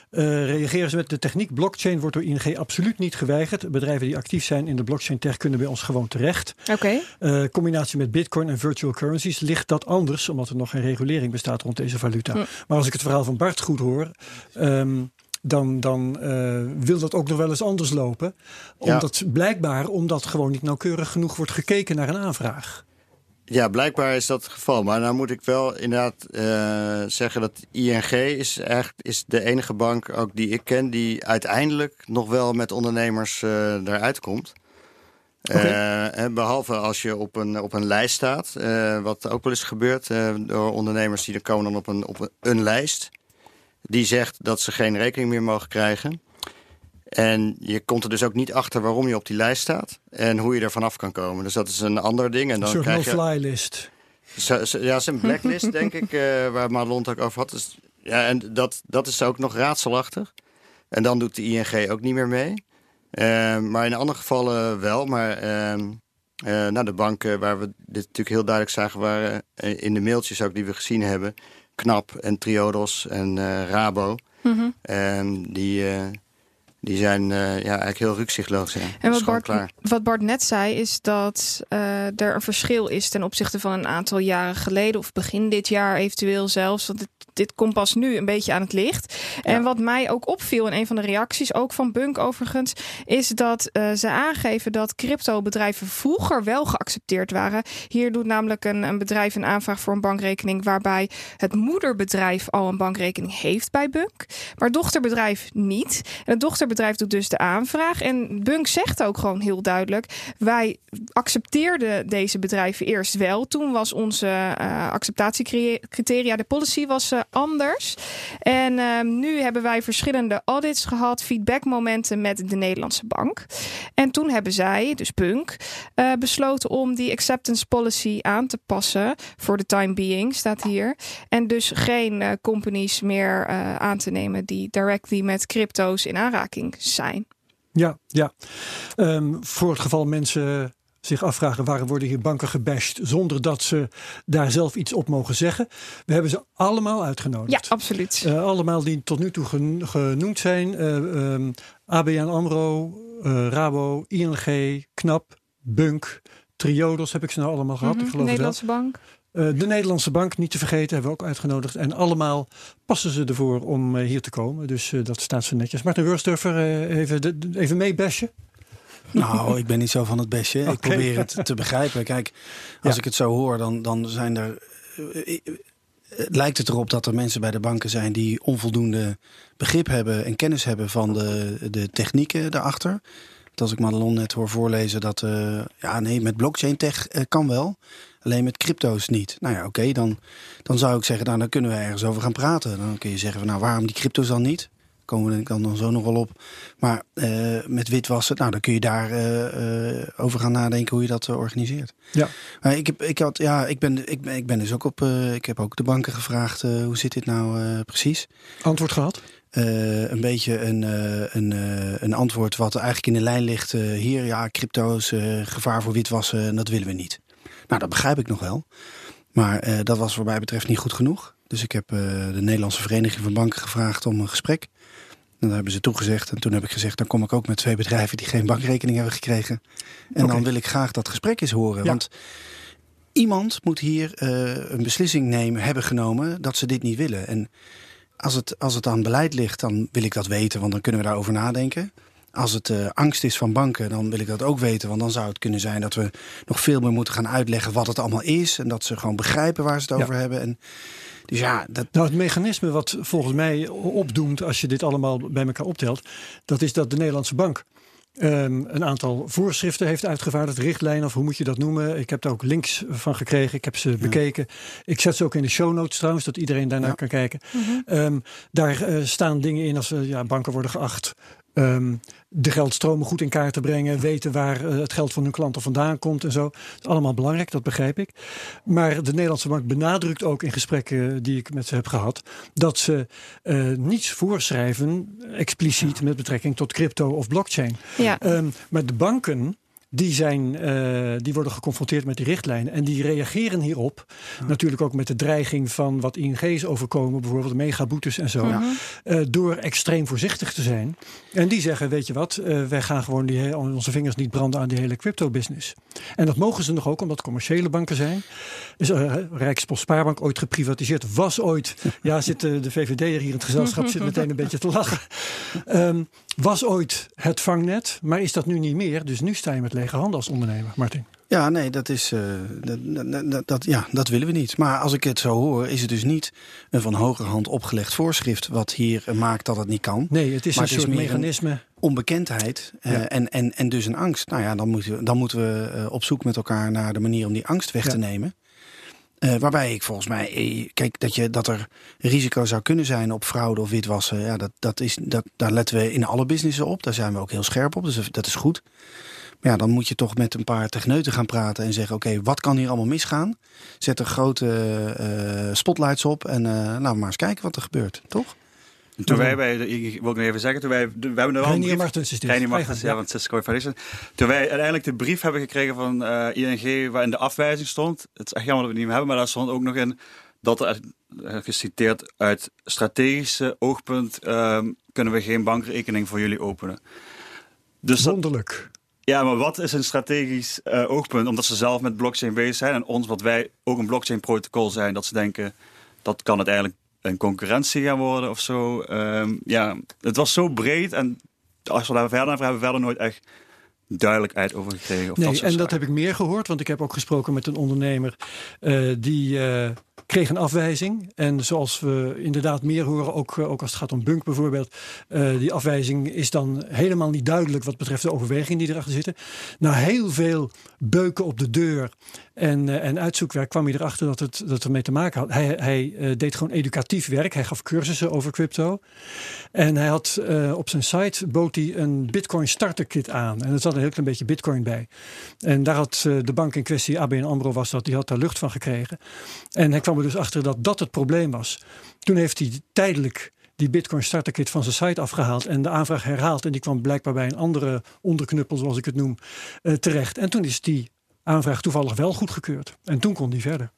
reageren ze met de techniek blockchain wordt door ING absoluut niet geweigerd. Bedrijven die actief zijn in de blockchain tech kunnen bij ons gewoon terecht. Oké. Okay. combinatie met bitcoin en virtual currencies ligt dat anders, omdat er nog geen regulering bestaat rond deze valuta. Mm. Maar als ik het verhaal van Bart goed hoor. Um, dan, dan uh, wil dat ook nog wel eens anders lopen. Omdat ja. blijkbaar omdat gewoon niet nauwkeurig genoeg wordt gekeken naar een aanvraag. Ja, blijkbaar is dat het geval. Maar nou moet ik wel inderdaad uh, zeggen dat ING is echt is de enige bank ook die ik ken die uiteindelijk nog wel met ondernemers uh, eruit komt. Okay. Uh, behalve als je op een, op een lijst staat, wat ook wel eens gebeurt door ondernemers die er komen dan op een, op een, een lijst die zegt dat ze geen rekening meer mogen krijgen. En je komt er dus ook niet achter waarom je op die lijst staat en hoe je er vanaf kan komen. Dus dat is een ander ding. En dan een soort krijg je, no-fly list. Zo, zo, ja, is een blacklist, denk ik, uh, waar Madelon ook over had. Dus, ja, en dat, dat is ook nog raadselachtig. En dan doet de ING ook niet meer mee. Uh, maar in andere gevallen wel. Maar uh, nou, de banken waar we dit natuurlijk heel duidelijk zagen... waren in de mailtjes ook die we gezien hebben... KNAP en Triodos en uh, Rabo. Mm -hmm. En die, uh, die zijn uh, ja, eigenlijk heel rukzichtloos. Ja. En wat Bart, wat Bart net zei, is dat uh, er een verschil is ten opzichte van een aantal jaren geleden, of begin dit jaar eventueel zelfs. Want het, dit komt pas nu een beetje aan het licht. En wat mij ook opviel in een van de reacties, ook van Bunk overigens, is dat uh, ze aangeven dat cryptobedrijven vroeger wel geaccepteerd waren. Hier doet namelijk een, een bedrijf een aanvraag voor een bankrekening waarbij het moederbedrijf al een bankrekening heeft bij Bunk, maar dochterbedrijf niet. En het dochterbedrijf doet dus de aanvraag. En Bunk zegt ook gewoon heel duidelijk: wij accepteerden deze bedrijven eerst wel. Toen was onze uh, acceptatiecriteria, de policy was uh, anders. En uh, nu hebben wij verschillende audits gehad, feedbackmomenten met de Nederlandse bank. En toen hebben zij, dus Punk, uh, besloten om die acceptance policy aan te passen voor de time being, staat hier. En dus geen companies meer aan te nemen die directly met crypto's in aanraking zijn. Ja, ja. Um, voor het geval mensen zich afvragen waarom worden hier banken gebashed zonder dat ze daar zelf iets op mogen zeggen. We hebben ze allemaal uitgenodigd. Ja, absoluut. Uh, allemaal die tot nu toe genoemd zijn. Uh, um, ABN AMRO, uh, Rabo, ING, KNAP, Bunk, Triodos heb ik ze nou allemaal gehad. Mm -hmm. ik geloof Nederlandse dat. Bank. Uh, de Nederlandse Bank, niet te vergeten, hebben we ook uitgenodigd. En allemaal passen ze ervoor om uh, hier te komen. Dus uh, dat staat zo netjes. Martin Wursturfer, even, de, even meebashen. Nou, ik ben niet zo van het bestje. Okay. Ik probeer het te begrijpen. Kijk, als ja. ik het zo hoor, dan, dan zijn er. Lijkt het erop dat er mensen bij de banken zijn die onvoldoende begrip hebben en kennis hebben van de, de technieken daarachter. Dat als ik Madelon net hoor voorlezen dat. Uh, ja, nee, met blockchain tech uh, kan wel. Alleen met crypto's niet. Nou ja, oké, okay, dan, dan zou ik zeggen, nou, dan kunnen we ergens over gaan praten. Dan kun je zeggen, van, nou, waarom die crypto's dan niet? Komen we dan, dan zo nog wel op. Maar uh, met witwassen, nou, dan kun je daar uh, uh, over gaan nadenken hoe je dat organiseert. Ja. Maar ik, heb, ik, had, ja, ik, ben, ik, ben, ik ben dus ook op. ik heb ook de banken gevraagd, hoe zit dit nou precies? Antwoord gehad? een beetje een, een, een antwoord wat eigenlijk in de lijn ligt. hier, ja, crypto's, gevaar voor witwassen, en dat willen we niet. Nou, dat begrijp ik nog wel. Maar dat was wat mij betreft niet goed genoeg. Dus ik heb de Nederlandse Vereniging van Banken gevraagd om een gesprek. En daar hebben ze toegezegd. En toen heb ik gezegd, dan kom ik ook met twee bedrijven die geen bankrekening hebben gekregen. En okay. dan wil ik graag dat gesprek eens horen. Ja. Want iemand moet hier uh, een beslissing nemen, hebben genomen dat ze dit niet willen. En als het, als het aan beleid ligt, dan wil ik dat weten, want dan kunnen we daarover nadenken. Als het uh, angst is van banken, dan wil ik dat ook weten. Want dan zou het kunnen zijn dat we nog veel meer moeten gaan uitleggen wat het allemaal is. En dat ze gewoon begrijpen waar ze het over hebben. En dus ja, dat... Nou, het mechanisme wat volgens mij opdoemt als je dit allemaal bij elkaar optelt, dat is dat de Nederlandse bank Um, een aantal voorschriften heeft uitgevaardigd, richtlijnen of hoe moet je dat noemen. Ik heb daar ook links van gekregen, ik heb ze ja. bekeken. Ik zet ze ook in de show notes trouwens, dat iedereen daarnaar ja. kan kijken. Mm -hmm. um, daar uh, staan dingen in als uh, ja, banken worden geacht Um, de geldstromen goed in kaart te brengen, weten waar uh, het geld van hun klanten vandaan komt en zo. Dat is allemaal belangrijk, dat begrijp ik. Maar de Nederlandse Bank benadrukt ook in gesprekken die ik met ze heb gehad, dat ze uh, niets voorschrijven expliciet met betrekking tot crypto of blockchain. Ja. Um, maar de banken die, zijn, uh, die worden geconfronteerd met die richtlijnen. En die reageren hierop. Ja. Natuurlijk ook met de dreiging van wat ING's overkomen. Bijvoorbeeld megaboetes en zo. Ja. Uh, door extreem voorzichtig te zijn. En die zeggen, weet je wat. Uh, wij gaan gewoon die, onze vingers niet branden aan die hele crypto business. En dat mogen ze nog ook, omdat commerciële banken zijn. Is uh, Rijkspost Spaarbank ooit geprivatiseerd. Was ooit. Ja, zit de VVD hier in het gezelschap. zit meteen een beetje te lachen. Um, was ooit het vangnet. Maar is dat nu niet meer. Dus nu sta je met lege handen als ondernemer, Martin. Ja, nee, dat is. Uh, dat, dat, dat, ja, dat willen we niet. Maar als ik het zo hoor, is het dus niet een van hogerhand opgelegd voorschrift. wat hier maakt dat het niet kan. Nee, het is maar een soort mechanisme. Een onbekendheid uh, en, en, en dus een angst. Nou ja, dan moeten we, dan moeten we uh, op zoek met elkaar naar de manier om die angst weg ja. te nemen. Uh, waarbij ik volgens mij, kijk, dat, je, dat er risico zou kunnen zijn op fraude of witwassen. Ja, dat, dat is, dat, daar letten we in alle businessen op. Daar zijn we ook heel scherp op. Dus dat is goed. Maar ja, dan moet je toch met een paar techneuten gaan praten en zeggen: Oké, wat kan hier allemaal misgaan? Zet er grote uh, spotlights op en uh, laten we maar eens kijken wat er gebeurt, toch? Toen wij bij, ik wil nog even zeggen, toen wij, we hebben er wel Reinier Martens is dit. Reinier Martens, ja, van Cisco Foundation. Toen wij uiteindelijk de brief hebben gekregen van uh, ING waarin de afwijzing stond. Het is echt jammer dat we het niet meer hebben, maar daar stond ook nog in dat er geciteerd uit strategische oogpunt ehm, kunnen we geen bankrekening voor jullie openen. Dus Wonderlijk. Ja, maar wat is een strategisch uh, oogpunt? Omdat ze zelf met blockchain bezig zijn en ons, wat wij ook een blockchain protocol zijn, dat ze denken dat kan het eigenlijk een concurrentie gaan worden of zo. Um, ja, het was zo breed en als we daar verder naar vragen, hebben we verder nooit echt duidelijkheid over gekregen. Of nee, dat en dat heb ik meer gehoord, want ik heb ook gesproken met een ondernemer uh, die uh, kreeg een afwijzing. En zoals we inderdaad meer horen, ook, ook als het gaat om Bunk bijvoorbeeld, die afwijzing is dan helemaal niet duidelijk wat betreft de overwegingen die erachter zitten. Na heel veel beuken op de deur en, uh, en uitzoekwerk kwam hij erachter dat het dat ermee te maken had. Hij, hij uh, deed gewoon educatief werk. Hij gaf cursussen over crypto. En hij had uh, op zijn site bood hij een Bitcoin starter kit aan. En er zat een heel klein beetje Bitcoin bij. En daar had de bank in kwestie, ABN AMRO was dat, die had daar lucht van gekregen. En hij kwam er dus achter dat dat het probleem was. Toen heeft hij tijdelijk die Bitcoin starter kit van zijn site afgehaald en de aanvraag herhaald. En die kwam blijkbaar bij een andere onderknuppel, zoals ik het noem, terecht. En toen is die aanvraag toevallig wel goedgekeurd. En toen kon die verder.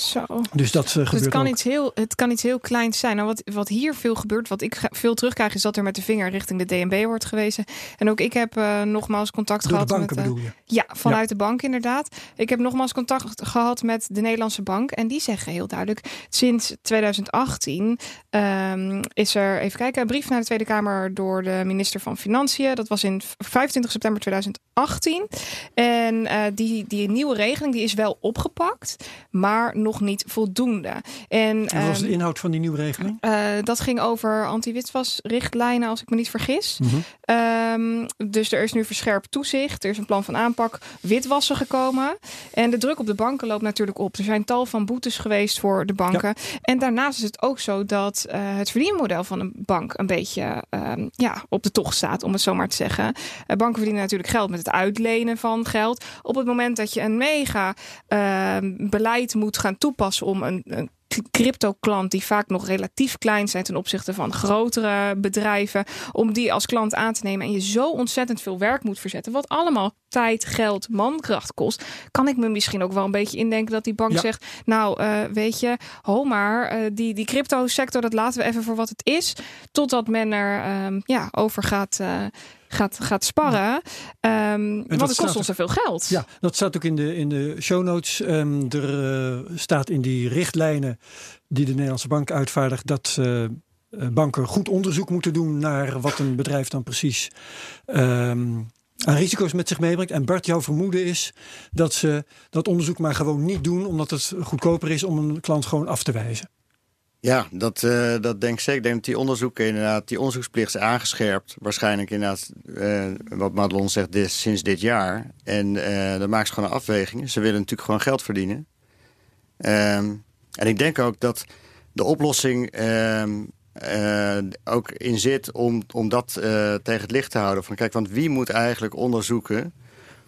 Zo. Dus dat uh, gebeurt het kan ook. Iets heel, het kan iets heel kleins zijn. Nou, wat, wat hier veel gebeurt, wat ik veel terugkrijg, is dat er met de vinger richting de DNB wordt gewezen. En ook ik heb uh, nogmaals contact Door gehad de banken, met. bedoel je? Ja, vanuit ja. de bank inderdaad. Ik heb nogmaals contact gehad met de Nederlandse bank. En die zeggen heel duidelijk: sinds 2018 um, is er, even kijken, een brief naar de Tweede Kamer door de minister van Financiën. Dat was in 25 september 2018. En uh, die, die nieuwe regeling die is wel opgepakt, maar nog niet voldoende. En, Wat was de inhoud van die nieuwe regeling? Uh, dat ging over anti-witwasrichtlijnen, als ik me niet vergis. Mm -hmm. um, dus er is nu verscherpt toezicht. Er is een plan van aanpak witwassen gekomen. En de druk op de banken loopt natuurlijk op. Er zijn tal van boetes geweest voor de banken. Ja. En daarnaast is het ook zo dat uh, het verdienmodel van een bank een beetje um, ja, op de tocht staat, om het zo maar te zeggen. Uh, banken verdienen natuurlijk geld met het uitlenen van geld. Op het moment dat je een mega uh, beleid moet gaan toepassen om een, een crypto-klant die vaak nog relatief klein zijn ten opzichte van grotere bedrijven, om die als klant aan te nemen en je zo ontzettend veel werk moet verzetten, wat allemaal tijd, geld, mankracht kost, kan ik me misschien ook wel een beetje indenken dat die bank ja. zegt, nou uh, weet je, ho maar, uh, die, die crypto-sector, dat laten we even voor wat het is, totdat men er um, ja, over gaat, uh, gaat, gaat sparren. Um, want het kost ons zoveel geld. Ja, dat staat ook in de, in de show notes. Um, er staat in die richtlijnen die de Nederlandse bank uitvaardigt dat banken goed onderzoek moeten doen naar wat een bedrijf dan precies um, aan risico's met zich meebrengt. En Bart, jouw vermoeden is dat ze dat onderzoek maar gewoon niet doen, omdat het goedkoper is om een klant gewoon af te wijzen. Ja, dat, uh, dat denk ik zeker. Ik denk dat die onderzoeken inderdaad, die onderzoeksplicht is aangescherpt. Waarschijnlijk inderdaad, uh, wat Madelon zegt, dit, sinds dit jaar. En uh, maken ze gewoon een afweging. Ze willen natuurlijk gewoon geld verdienen. Um, en ik denk ook dat de oplossing um, ook in zit om, om dat tegen het licht te houden. Van kijk, want wie moet eigenlijk onderzoeken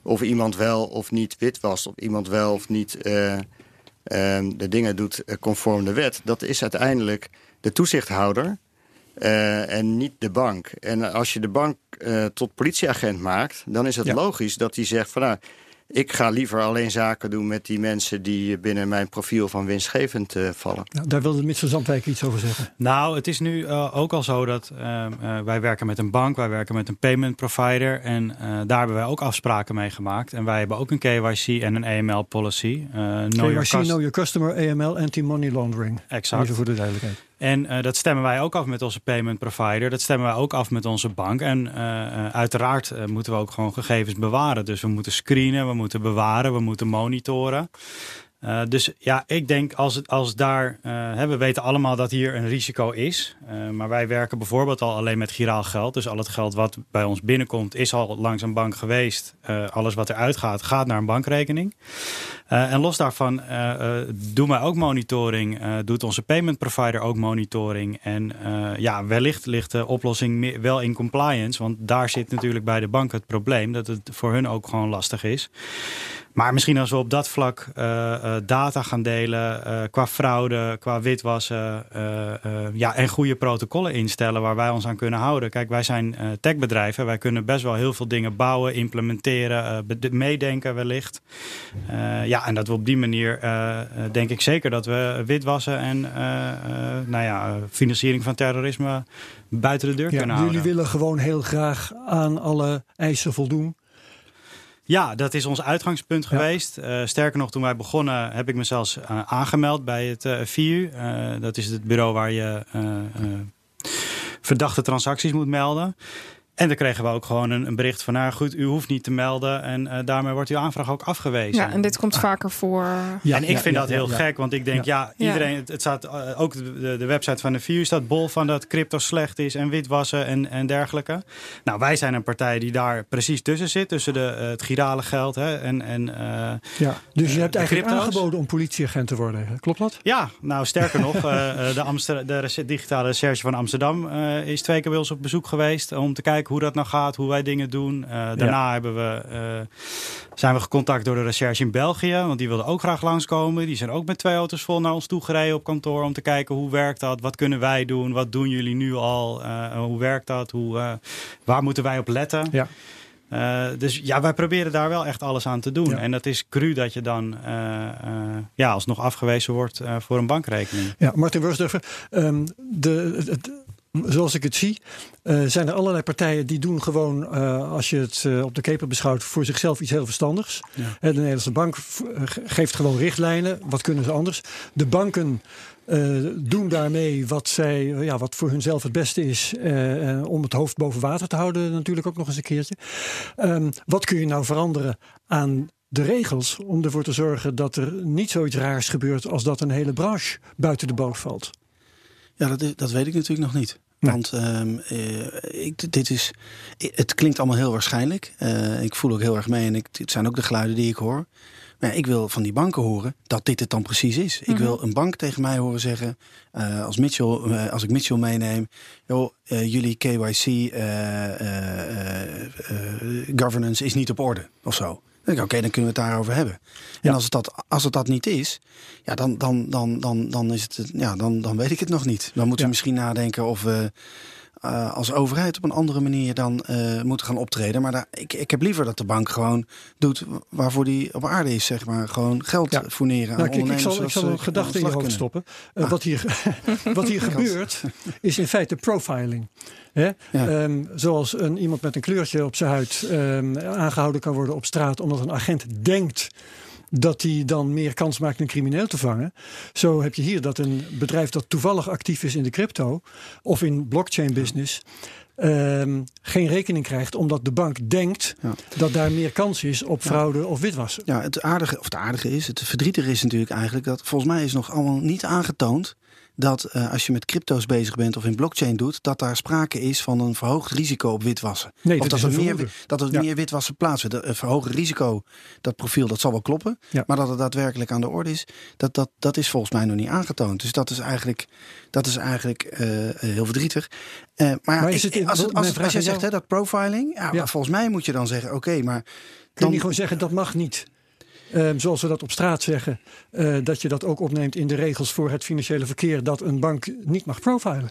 of iemand wel of niet wit was, of iemand wel of niet um, de dingen doet conform de wet, dat is uiteindelijk de toezichthouder uh, en niet de bank. En als je de bank uh, tot politieagent maakt, dan is het ja. logisch dat hij zegt van nou, ik ga liever alleen zaken doen met die mensen die binnen mijn profiel van winstgevend uh, vallen. Nou, daar wilde Mits van Zandwijk iets over zeggen. Nou, het is nu uh, ook al zo dat uh, wij werken met een bank, wij werken met een payment provider. En daar hebben wij ook afspraken mee gemaakt. En wij hebben ook een KYC en een AML policy. know KYC, Know Your Customer, AML, Anti-Money Laundering. Exact. Even voor de duidelijkheid. En uh, dat stemmen wij ook af met onze payment provider. Dat stemmen wij ook af met onze bank. En uh, uiteraard uh, moeten we ook gewoon gegevens bewaren. Dus we moeten screenen, we moeten bewaren, we moeten monitoren. Uh, dus ja, ik denk als, het, als daar, uh, hè, we weten allemaal dat hier een risico is. Uh, maar wij werken bijvoorbeeld al alleen met giraal geld. Dus al het geld wat bij ons binnenkomt is al langs een bank geweest. alles wat eruit gaat, gaat naar een bankrekening. en los daarvan doen wij ook monitoring. doet onze payment provider ook monitoring. En ja, wellicht ligt de oplossing wel in compliance. Want daar zit natuurlijk bij de bank het probleem. Dat het voor hun ook gewoon lastig is. Maar misschien als we op dat vlak data gaan delen qua fraude, qua witwassen ja, en goede protocollen instellen waar wij ons aan kunnen houden. Kijk, wij zijn techbedrijven, wij kunnen best wel heel veel dingen bouwen, implementeren, meedenken wellicht. ja, en dat we op die manier denk ik zeker dat we witwassen en nou ja, financiering van terrorisme buiten de deur ja, kunnen houden. Jullie willen gewoon heel graag aan alle eisen voldoen. Ja, dat is ons uitgangspunt geweest. Uh, sterker nog, toen wij begonnen heb ik me zelfs uh, aangemeld bij het uh, VU. dat is het bureau waar je verdachte transacties moet melden. En dan kregen we ook gewoon een, een, bericht van, nou goed, u hoeft niet te melden. En uh, daarmee wordt uw aanvraag ook afgewezen. Ja, en dit komt vaker voor. Ja, en ik vind dat heel gek, want ik denk, ja, iedereen, het, het, staat uh, ook de, de, website van de VU staat bol van dat crypto slecht is en witwassen en, en dergelijke. Nou, wij zijn een partij die daar precies tussen zit, tussen de, uh, het girale geld hè, en. en ja, dus je hebt eigenlijk crypto's. aangeboden om politieagent te worden, klopt dat? Ja, nou sterker nog, de, Amster de digitale recherche van Amsterdam is twee keer bij ons op bezoek geweest om te kijken hoe dat nou gaat, hoe wij dingen doen. Uh, daarna ja. hebben we, uh, zijn we gecontact door de recherche in België, want die wilden ook graag langskomen. Die zijn ook met twee auto's vol naar ons toe gereden op kantoor om te kijken hoe werkt dat, wat kunnen wij doen, wat doen jullie nu al, uh, hoe werkt dat, hoe, waar moeten wij op letten. Ja. Uh, dus ja, wij proberen daar wel echt alles aan te doen. Ja. En dat is cru dat je dan uh, uh, ja, alsnog afgewezen wordt voor een bankrekening. Ja, Martin Wursdorfer, um, de, het, zoals ik het zie, uh, zijn er allerlei partijen die doen gewoon, uh, als je het uh, op de keper beschouwt, voor zichzelf iets heel verstandigs. Ja. De Nederlandse bank geeft gewoon richtlijnen. Wat kunnen ze anders? De banken doen daarmee wat, zij, ja, wat voor hunzelf het beste is om het hoofd boven water te houden, natuurlijk ook nog eens een keertje. Um, wat kun je nou veranderen aan de regels om ervoor te zorgen dat er niet zoiets raars gebeurt als dat een hele branche buiten de boot valt? Ja, dat, dat weet ik natuurlijk nog niet. Nee. Want um, uh, ik, dit is, het klinkt allemaal heel waarschijnlijk. Uh, ik voel ook heel erg mee en ik, het zijn ook de geluiden die ik hoor. Maar ja, ik wil van die banken horen dat dit het dan precies is. Mm -hmm. Ik wil een bank tegen mij horen zeggen, uh, als, Mitchell, als ik Mitchell meeneem, joh, jullie KYC governance is niet op orde of zo. Dan denk ik, oké, okay, dan kunnen we het daarover hebben. En Ja. als, het dat, als het dat niet is, ja, dan, dan, dan, dan, dan, is het, ja, dan, dan weet ik het nog niet. Dan moeten Ja. we misschien nadenken of we eh, als overheid op een andere manier dan eh, moeten gaan optreden. Maar daar, ik, ik heb liever dat de bank gewoon doet waarvoor die op aarde is, zeg maar. Gewoon geld Ja. fourneren aan Nou, ik ondernemers. zal, ik zal een gedachte in je hoofd stoppen. Uh, Ah. wat hier, wat hier gebeurt, is in feite profiling. Hè? Ja. Ehm, zoals een, iemand met een kleurtje op zijn huid ehm, aangehouden kan worden op straat, omdat een agent denkt dat hij dan meer kans maakt een crimineel te vangen. Zo heb je hier dat een bedrijf dat toevallig actief is in de crypto of in blockchain business. ehm, geen rekening krijgt omdat de bank denkt Ja. dat daar meer kans is op fraude of witwassen. Ja, het aardige, of het aardige is, het verdrietige is natuurlijk eigenlijk dat volgens mij is nog allemaal niet aangetoond dat eh, als je met crypto's bezig bent of in blockchain doet, dat daar sprake is van een verhoogd risico op witwassen. Nee, of dat dat, er meer, dat er Ja. meer witwassen plaatsvindt. Een verhoogd risico, dat profiel, dat zal wel kloppen. Ja. Maar dat het daadwerkelijk aan de orde is, dat, dat, dat is volgens mij nog niet aangetoond. Dus dat is eigenlijk, dat is eigenlijk eh, eh, heel verdrietig. Eh, maar ja, Maar ik- is het in- als, het, als, als je zegt hè, dat profiling, ja, volgens mij moet je dan zeggen, oké, maar Kun je niet gewoon zeggen dat mag niet? Ehm, zoals we dat op straat zeggen, eh, dat je dat ook opneemt in de regels voor het financiële verkeer, dat een bank niet mag profilen.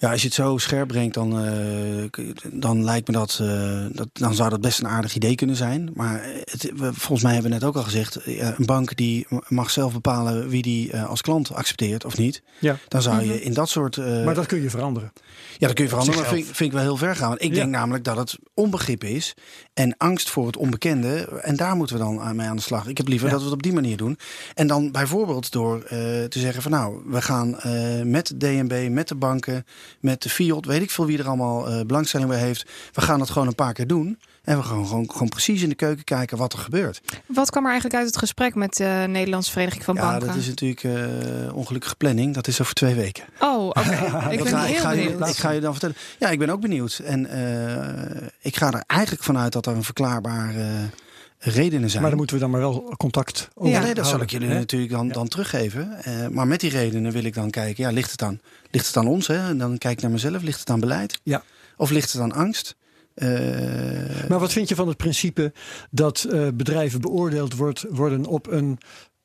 Ja, als je het zo scherp brengt, dan, eh, dan lijkt me dat, eh, dat. Dan zou dat best een aardig idee kunnen zijn. Maar het, we- volgens mij hebben we net ook al gezegd. een bank die mag zelf bepalen wie die eh, als klant accepteert of niet. Ja. Dan zou Mhm. je in dat soort. eh, Maar dat kun je veranderen. ja, dat kun je veranderen. Maar vind, vind ik wel heel ver gaan. Want ik Ja. denk namelijk dat het onbegrip is. En angst voor het onbekende. En daar moeten we dan mee aan de slag. Ik heb liever Ja. dat we het op die manier doen. En dan bijvoorbeeld door eh, te zeggen van nou, we gaan eh, met DNB, met de banken, met de Fiat, weet ik veel wie er allemaal eh, belangstelling bij heeft. We gaan het gewoon een paar keer doen. En we gaan gewoon, gewoon precies in de keuken kijken wat er gebeurt. Wat kwam er eigenlijk uit het gesprek met de Nederlandse Vereniging van ja, Banken? dat is natuurlijk eh, ongelukkige planning. Dat is over twee weken. Oh, oké. ik ben ga, ik, heel ga je, ik ga je dan vertellen. Ja, ik ben ook benieuwd. En eh, ik ga er eigenlijk vanuit dat er een verklaarbare eh, redenen zijn. Maar dan moeten we dan maar wel contact over Ja. ja, nee, dat zal ik jullie hè? natuurlijk dan, Ja. dan teruggeven. Eh, maar met die redenen wil ik dan kijken, ja, ligt het aan, ligt het aan ons? Hè? En dan kijk ik naar mezelf, ligt het aan beleid? Ja. Of ligt het aan angst? Eh, Maar wat vind je van het principe dat eh, bedrijven beoordeeld wordt, worden op een,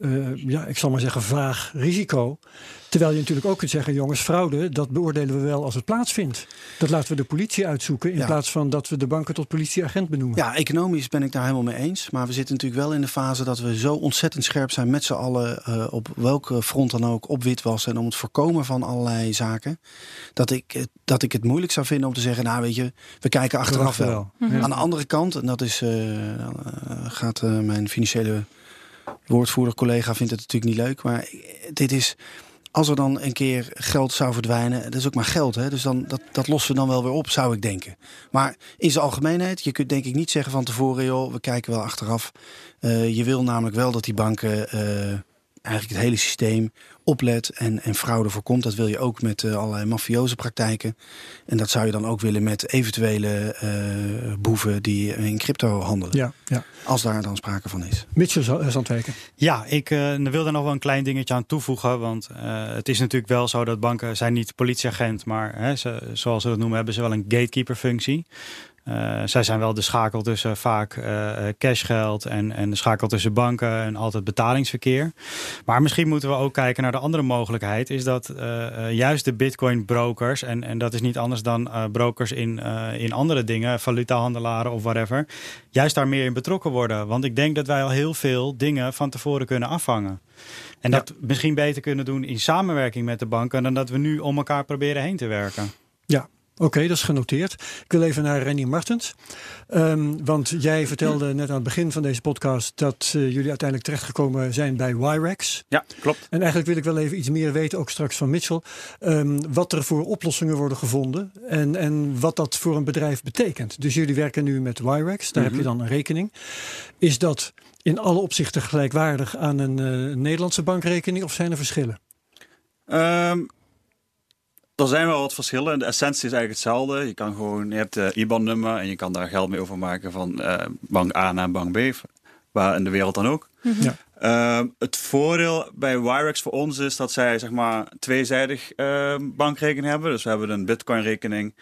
eh, ja, ik zal maar zeggen, vaag risico? Terwijl je natuurlijk ook kunt zeggen, jongens, fraude, dat beoordelen we wel als het plaatsvindt. Dat laten we de politie uitzoeken in Ja. plaats van dat we de banken tot politieagent benoemen. Ja, economisch ben ik daar helemaal mee eens. Maar we zitten natuurlijk wel in de fase dat we zo ontzettend scherp zijn met z'n allen eh, op welke front dan ook op witwassen en om het voorkomen van allerlei zaken. Dat ik, het- dat ik het moeilijk zou vinden om te zeggen, nou weet je, we kijken achteraf wel. wel. Ja. Aan de andere kant, en dat is, eh, gaat mijn financiële woordvoerder collega vindt het natuurlijk niet leuk, maar dit is als er dan een keer geld zou verdwijnen, dat is ook maar geld, hè? dus dan, dat, dat lossen we dan wel weer op, zou ik denken. Maar in zijn algemeenheid, je kunt denk ik niet zeggen van tevoren, joh, we kijken wel achteraf. Eh, je wil namelijk wel dat die banken eh, eigenlijk het hele systeem oplet en, en fraude voorkomt. Dat wil je ook met eh, allerlei mafioze praktijken. En dat zou je dan ook willen met eventuele eh, boeven die in crypto handelen. Ja, ja. Als daar dan sprake van is. Mitchell Za- Zandweken. Ja, ik eh, wil daar nog wel een klein dingetje aan toevoegen. Want eh, het is natuurlijk wel zo dat banken zijn niet politieagent, maar hè, ze, zoals ze dat noemen, hebben ze wel een gatekeeper functie. Eh, zij zijn wel de schakel tussen vaak eh, eh, cashgeld en, en de schakel tussen banken en altijd betalingsverkeer. Maar misschien moeten we ook kijken naar de andere mogelijkheid. Is dat juist de bitcoin brokers, en, en dat is niet anders dan brokers in, in andere dingen, valutahandelaren of whatever, juist daar meer in betrokken worden. Want ik denk dat wij al heel veel dingen van tevoren kunnen afvangen. En Ja. dat misschien beter kunnen doen in samenwerking met de banken dan dat we nu om elkaar proberen heen te werken. Ja, oké, dat is genoteerd. Ik wil even naar Rennie Martens. Ehm, want jij vertelde net aan het begin van deze podcast dat eh, jullie uiteindelijk terechtgekomen zijn bij Wirex. Ja, klopt. En eigenlijk wil ik wel even iets meer weten, ook straks van Mitchell. ehm, wat er voor oplossingen worden gevonden en, en wat dat voor een bedrijf betekent. Dus jullie werken nu met Wirex, daar heb je dan een rekening. Is dat in alle opzichten gelijkwaardig aan een eh, Nederlandse bankrekening of zijn er verschillen? Ehm, er zijn wel wat verschillen. De essentie is eigenlijk hetzelfde. Je kan gewoon, je hebt de IBAN-nummer en je kan daar geld mee overmaken van eh, bank A naar bank B, waar in de wereld dan ook. Ja. Ehm, het voordeel bij Wirex voor ons is dat zij zeg maar tweezijdig ehm, bankrekening hebben. Dus we hebben een Bitcoin-rekening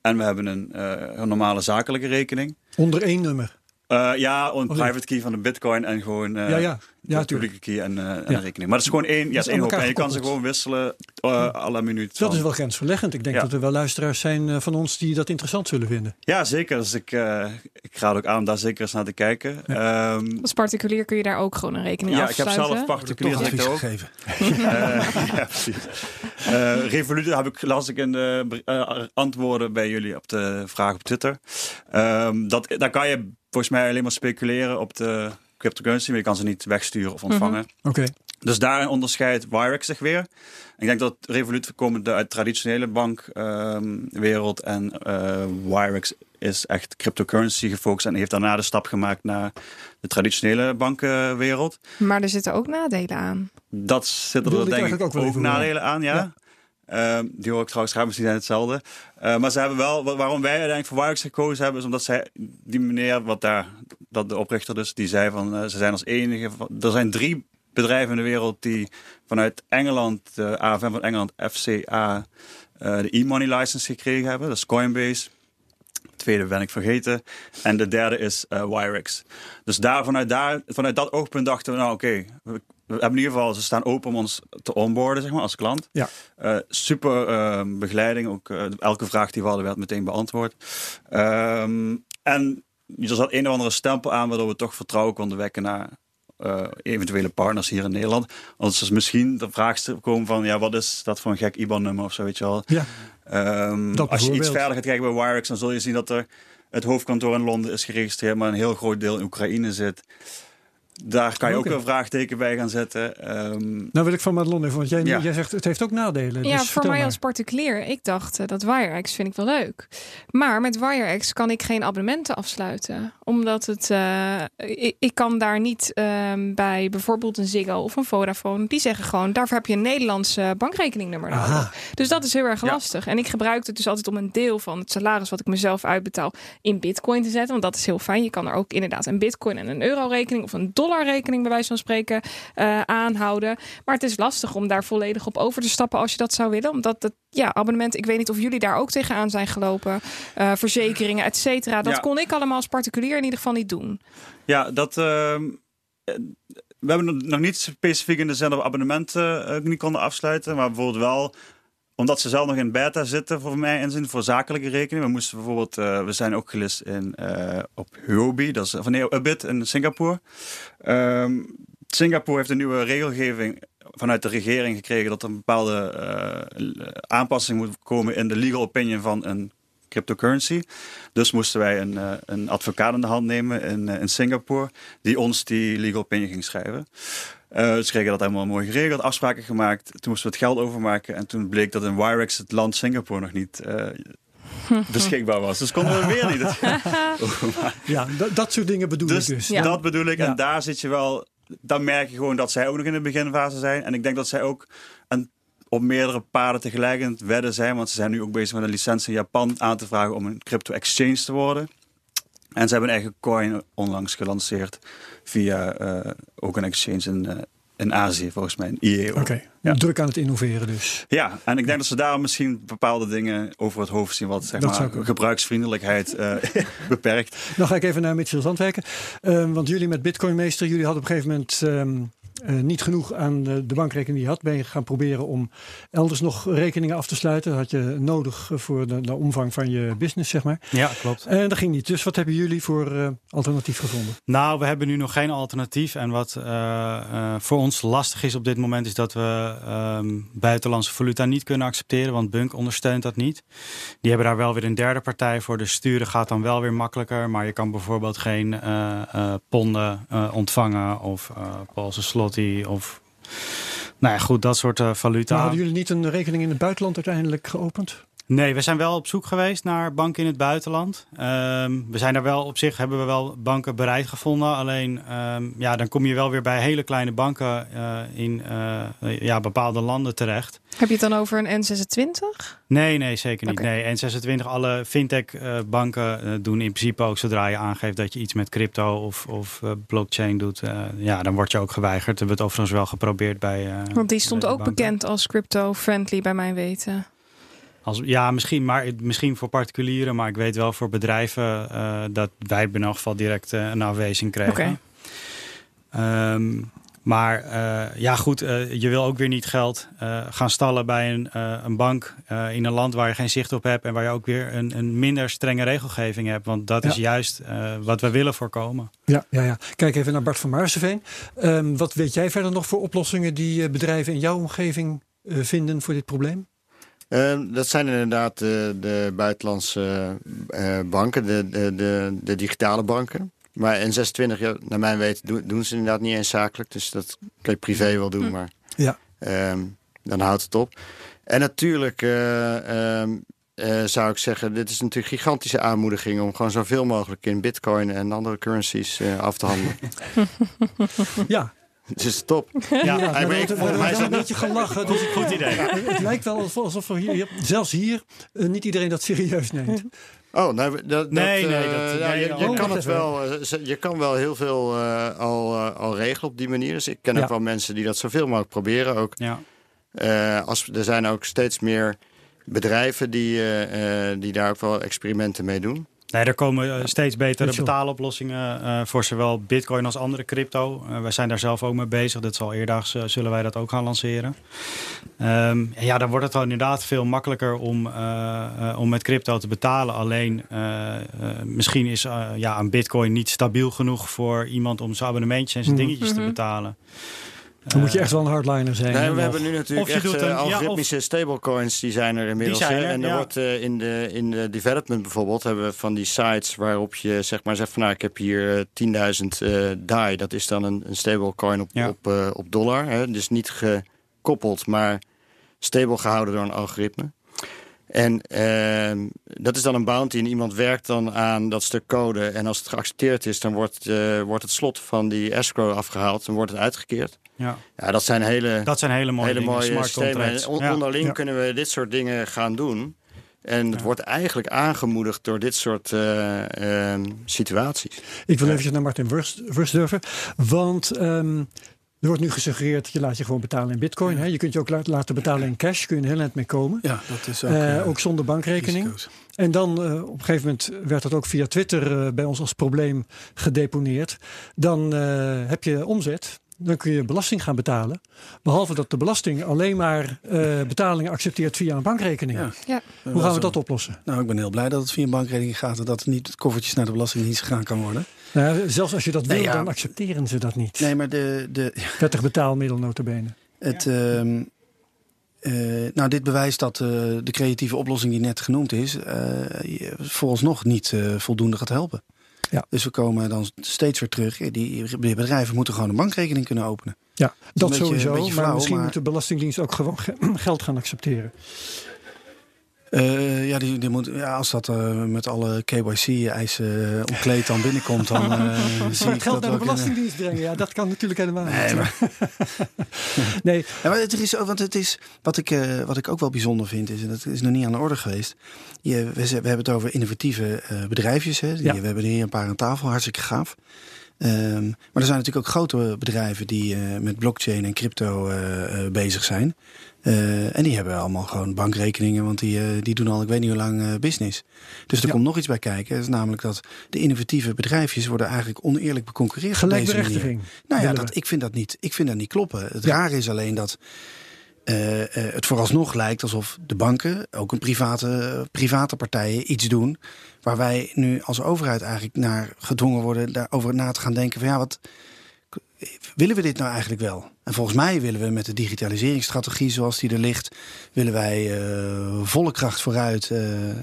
en we hebben een, eh, een normale zakelijke rekening. Onder één nummer. Eh, ja, een Oh, private key van de Bitcoin en gewoon eh ja, ja. Ja, de tuurlijk. publieke key en, eh, Ja. een rekening. Maar het is gewoon één, ja, het is aan één hoop. En je kan ze gewoon wisselen eh à la minuut. Dat van- is wel grensverleggend. Ik denk Ja. dat er wel luisteraars zijn eh, van ons die dat interessant zullen vinden. Ja, zeker. Dus ik, eh, ik raad ook aan om daar zeker eens naar te kijken. Ehm, Als particulier kun je daar ook gewoon een rekening ja, ik heb afsluiten. zelf particulier ik advies ook. gegeven. Eh, ja, precies. Eh, Revolut heb ik, las ik in de eh, antwoorden bij jullie op de vraag op Twitter. Ehm, dat, daar kan je volgens mij alleen maar speculeren op de cryptocurrency, maar je kan ze niet wegsturen of ontvangen. Oké. Dus daarin onderscheidt Wirex zich weer. Ik denk dat Revolut komende uit de traditionele bankwereld en eh Wirex is echt cryptocurrency gefocust en heeft daarna de stap gemaakt naar de traditionele bankenwereld. Maar er zitten ook nadelen aan. Dat zitten er denk ik ook ook, nadelen aan, ja. Ja. Ehm, die hoor ik trouwens graag, misschien zijn hetzelfde. Eh, maar ze hebben wel, wa- waarom wij uiteindelijk voor Wirex gekozen hebben, is omdat zij, die meneer, wat daar, dat de oprichter dus, die zei van, eh, ze zijn als enige, er zijn drie bedrijven in de wereld die vanuit Engeland, de AFM van Engeland, FCA, eh, de e-money license gekregen hebben. Dat is Coinbase. De tweede ben ik vergeten. En de derde is eh Wirex. Dus daar, vanuit, daar, vanuit dat oogpunt dachten we, nou oké, we hebben in ieder geval, ze staan open om ons te onboarden, zeg maar, als klant. Ja. Eh, super eh, begeleiding, ook eh, elke vraag die we hadden werd meteen beantwoord. Ehm, en er zat een of andere stempel aan waardoor we toch vertrouwen konden wekken naar eh, eventuele partners hier in Nederland. Anders is misschien de vraag komen van, ja, wat is dat voor een gek IBAN-nummer of zo, weet je wel. Ja. Ehm, Dat als je iets verder gaat kijken bij Wirex, dan zul je zien dat er het hoofdkantoor in Londen is geregistreerd, maar een heel groot deel in Oekraïne zit. Daar kan je ook een vraagteken bij gaan zetten. Ehm, Nou wil ik van Madelon even, want jij, Ja. jij zegt het heeft ook nadelen. Ja, dus voor mij maar. als particulier. Ik dacht eh, dat WireX vind ik wel leuk. Maar met WireX kan ik geen abonnementen afsluiten. Omdat het, eh, ik, ik kan daar niet ehm, bij bijvoorbeeld een Ziggo of een Vodafone. Die zeggen gewoon, daarvoor heb je een Nederlandse bankrekeningnummer nodig. Aha. Dus dat is heel erg Ja. lastig. En ik gebruik het dus altijd om een deel van het salaris wat ik mezelf uitbetaal in bitcoin te zetten. Want dat is heel fijn. Je kan er ook inderdaad een bitcoin en een euro rekening of een dollar dollarrekening bij wijze van spreken uh, aanhouden. Maar het is lastig om daar volledig op over te stappen als je dat zou willen. Omdat het ja, abonnement, ik weet niet of jullie daar ook tegenaan zijn gelopen. Uh, verzekeringen, et cetera. Dat kon ik allemaal als particulier in ieder geval niet doen. Ja, dat. Uh, we hebben nog niet specifiek in de zin dat we abonnementen niet konden afsluiten. Maar bijvoorbeeld wel omdat ze zelf nog in beta zitten, voor mij inzien, voor zakelijke rekening. We moesten bijvoorbeeld, uh, we zijn ook gelist in, uh, op Huobi, dat is van nee, Ubit in Singapore. Um, Singapore heeft een nieuwe regelgeving vanuit de regering gekregen dat er een bepaalde uh, aanpassing moet komen in de legal opinion van een cryptocurrency. Dus moesten wij een, een advocaat in de hand nemen in, in Singapore, die ons die legal opinion ging schrijven. Uh, dus kregen dat helemaal mooi geregeld, afspraken gemaakt. Toen moesten we het geld overmaken. En toen bleek dat in Wirex het land Singapore nog niet uh, beschikbaar was. Dus konden we weer niet. ja, dat soort dingen bedoel dus, ik dus. Ja. Dat bedoel ik. En daar zit je wel... Dan merk je gewoon dat zij ook nog in de beginfase zijn. En ik denk dat zij ook een, op meerdere paden tegelijk in het wedden zijn. Want ze zijn nu ook bezig met een licentie in Japan aan te vragen om een crypto exchange te worden. En ze hebben een eigen coin onlangs gelanceerd via uh, ook een exchange in, uh, in Azië, volgens mij, IEO. Oké, okay. ja. druk aan het innoveren dus. Ja, en ik denk dat ze daar misschien bepaalde dingen over het hoofd zien, wat zeg dat maar, gebruiksvriendelijkheid uh, beperkt. Dan ga ik even naar Mitchell Zandwerken. Um, want jullie met Bitcoin Meester, jullie hadden op een gegeven moment... Um, uh, niet genoeg aan de, de, bankrekening die je had, ben je gaan proberen om elders nog rekeningen af te sluiten. Dat had je nodig voor de, de omvang van je business, zeg maar. Ja, klopt. En dat ging niet. Dus wat hebben jullie voor uh, alternatief gevonden? Nou, we hebben nu nog geen alternatief. En wat voor ons lastig is op dit moment, is dat we um, buitenlandse valuta niet kunnen accepteren, want Bunk ondersteunt dat niet. Die hebben daar wel weer een derde partij voor. Dus sturen gaat dan wel weer makkelijker. Maar je kan bijvoorbeeld geen ponden ontvangen of Poolse slot of nou ja, goed, dat soort uh, valuta. Hadden jullie niet een rekening in het buitenland uiteindelijk geopend? Nee, we zijn wel op zoek geweest naar banken in het buitenland. Um, we zijn daar wel op zich hebben we wel banken bereid gevonden. Alleen um, ja, dan kom je wel weer bij hele kleine banken uh, in uh, ja, bepaalde landen terecht. Heb je het dan over een N26? Nee, nee, zeker niet. Okay. Nee, N26, alle fintech-banken uh, doen in principe ook zodra je aangeeft dat je iets met crypto of, of blockchain doet. ja, dan word je ook geweigerd. We hebben het overigens wel geprobeerd bij. Want die stond ook bekend als crypto-friendly bij mijn weten. Als, ja, misschien, maar, misschien voor particulieren, maar ik weet wel voor bedrijven uh, dat wij in elk geval direct uh, een afwijzing kregen. Okay. Um, maar uh, ja, goed, je wil ook weer niet geld gaan stallen bij een, een bank in een land waar je geen zicht op hebt en waar je ook weer een, een minder strenge regelgeving hebt. Want dat ja. is juist wat we willen voorkomen. Ja, ja, ja. Kijk even naar Bart van Maarseveen. Um, wat weet jij verder nog voor oplossingen die bedrijven in jouw omgeving vinden voor dit probleem? Uh, dat zijn inderdaad de, de buitenlandse uh, banken, de, de, de, de, digitale banken. Maar N26, ja, naar mijn weten, doen, doen, ze inderdaad niet eens zakelijk. Dus dat kan je privé wel doen, maar ja. Um, dan houdt het op. En natuurlijk uh, um, zou ik zeggen, dit is natuurlijk gigantische aanmoediging... om gewoon zoveel mogelijk in bitcoin en andere currencies af te handelen. ja, het is top. Ja, ja hij weet volgens mij een beetje gelachen. Dus goed idee. Het lijkt wel alsof we hier, zelfs hier, uh, niet iedereen dat serieus neemt. Oh, nou, dat, nee, dat, nee, dat, ja, je, je kan het wel, je kan wel heel veel uh, al, al regelen op die manier. Dus ik ken ja. ook wel mensen die dat zoveel mogelijk proberen. Ook. Ja. als, er zijn ook steeds meer bedrijven die, die daar ook wel experimenten mee doen. Nee, er komen steeds betere betaaloplossingen uh, voor zowel bitcoin als andere crypto. Uh, wij zijn daar zelf ook mee bezig. Dit zal eerdaags uh, zullen wij dat ook gaan lanceren. Um, ja, dan wordt het dan inderdaad veel makkelijker om, om met crypto te betalen. Alleen misschien is ja, een bitcoin niet stabiel genoeg voor iemand om zijn abonnementjes en zijn mm. dingetjes mm -hmm. te betalen. Dan moet je echt wel een hardliner zijn. Nee, we hebben nu natuurlijk echt een, algoritmische ja, stablecoins, die zijn er inmiddels. Zijn er, en er ja. wordt uh, in, de, in de development bijvoorbeeld, hebben we van die sites waarop je zeg maar zegt van nou, ik heb hier 10.000 uh, DAI. Dat is dan een, een stablecoin op, ja. op, uh, op dollar. Hè? Dus niet gekoppeld, maar stable gehouden door een algoritme. En uh, dat is dan een bounty en iemand werkt dan aan dat stuk code. En als het geaccepteerd is, dan wordt, uh, wordt het slot van die escrow afgehaald. Dan wordt het uitgekeerd. Ja, ja dat zijn hele, dat zijn hele mooie, hele dingen, mooie smart systemen. contracts. On, ja. Onderling Ja. kunnen we dit soort dingen gaan doen. En het wordt eigenlijk aangemoedigd door dit soort uh, situaties. Ik wil even naar Martin Wurst, durven. Want ehm, er wordt nu gesuggereerd, je laat je gewoon betalen in bitcoin. Hè? Je kunt je ook laten betalen in cash, kun je een heel eind mee komen. Ja, dat is ook, uh, ook zonder bankrekening. En dan uh, op een gegeven moment werd dat ook via Twitter uh, bij ons als probleem gedeponeerd. Dan heb je omzet dan kun je belasting gaan betalen. Behalve dat de belasting alleen maar uh, betalingen accepteert via een bankrekening. Ja. Ja. Hoe gaan we dat oplossen? Nou, ik ben heel blij dat het via een bankrekening gaat en dat niet koffertjes naar de belastingdienst gegaan kan worden. Nou, zelfs als je dat wil, dan accepteren ze dat niet. Nee, maar de. de Wettig betaalmiddel, notabene. Het. Uh, uh, nou, dit bewijst dat uh, de creatieve oplossing die net genoemd is, uh, vooralsnog niet voldoende gaat helpen. Ja. Dus we komen dan steeds weer terug. Die bedrijven moeten gewoon een bankrekening kunnen openen. Ja, dat, sowieso. maar misschien moet de Belastingdienst ook gewoon geld gaan accepteren. Uh, ja, die, die moet, ja, als dat uh, met alle KYC-eisen uh, omkleed dan binnenkomt, dan uh, zie ik geld naar de Belastingdienst brengen. Ja, dat kan natuurlijk helemaal nee, niet. Maar... nee. Ja, maar het is, want het is, wat ik, wat ik ook wel bijzonder vind, is, en dat is nog niet aan de orde geweest. Je, we, we hebben het over innovatieve bedrijfjes. Hè. Ja. We hebben er hier een paar aan tafel, hartstikke gaaf. Um, maar er zijn natuurlijk ook grote bedrijven die met blockchain en crypto bezig zijn. Uh, en die hebben allemaal gewoon bankrekeningen, want die, uh, die doen al ik weet niet hoe lang uh, business. Dus er ja. komt nog iets bij kijken. Dat is namelijk dat de innovatieve bedrijfjes worden eigenlijk oneerlijk beconcurreerd. Gelijkberechtiging. Nou ja, dat, ik, vind dat niet, ik vind dat niet kloppen. Het ja. rare is alleen dat het vooralsnog lijkt alsof de banken, ook een private, private partijen, iets doen. Waar wij nu als overheid eigenlijk naar gedwongen worden daarover na te gaan denken van ja, wat willen we dit nou eigenlijk wel? En volgens mij willen we met de digitaliseringsstrategie zoals die er ligt, willen wij uh, volle kracht vooruit. Uh,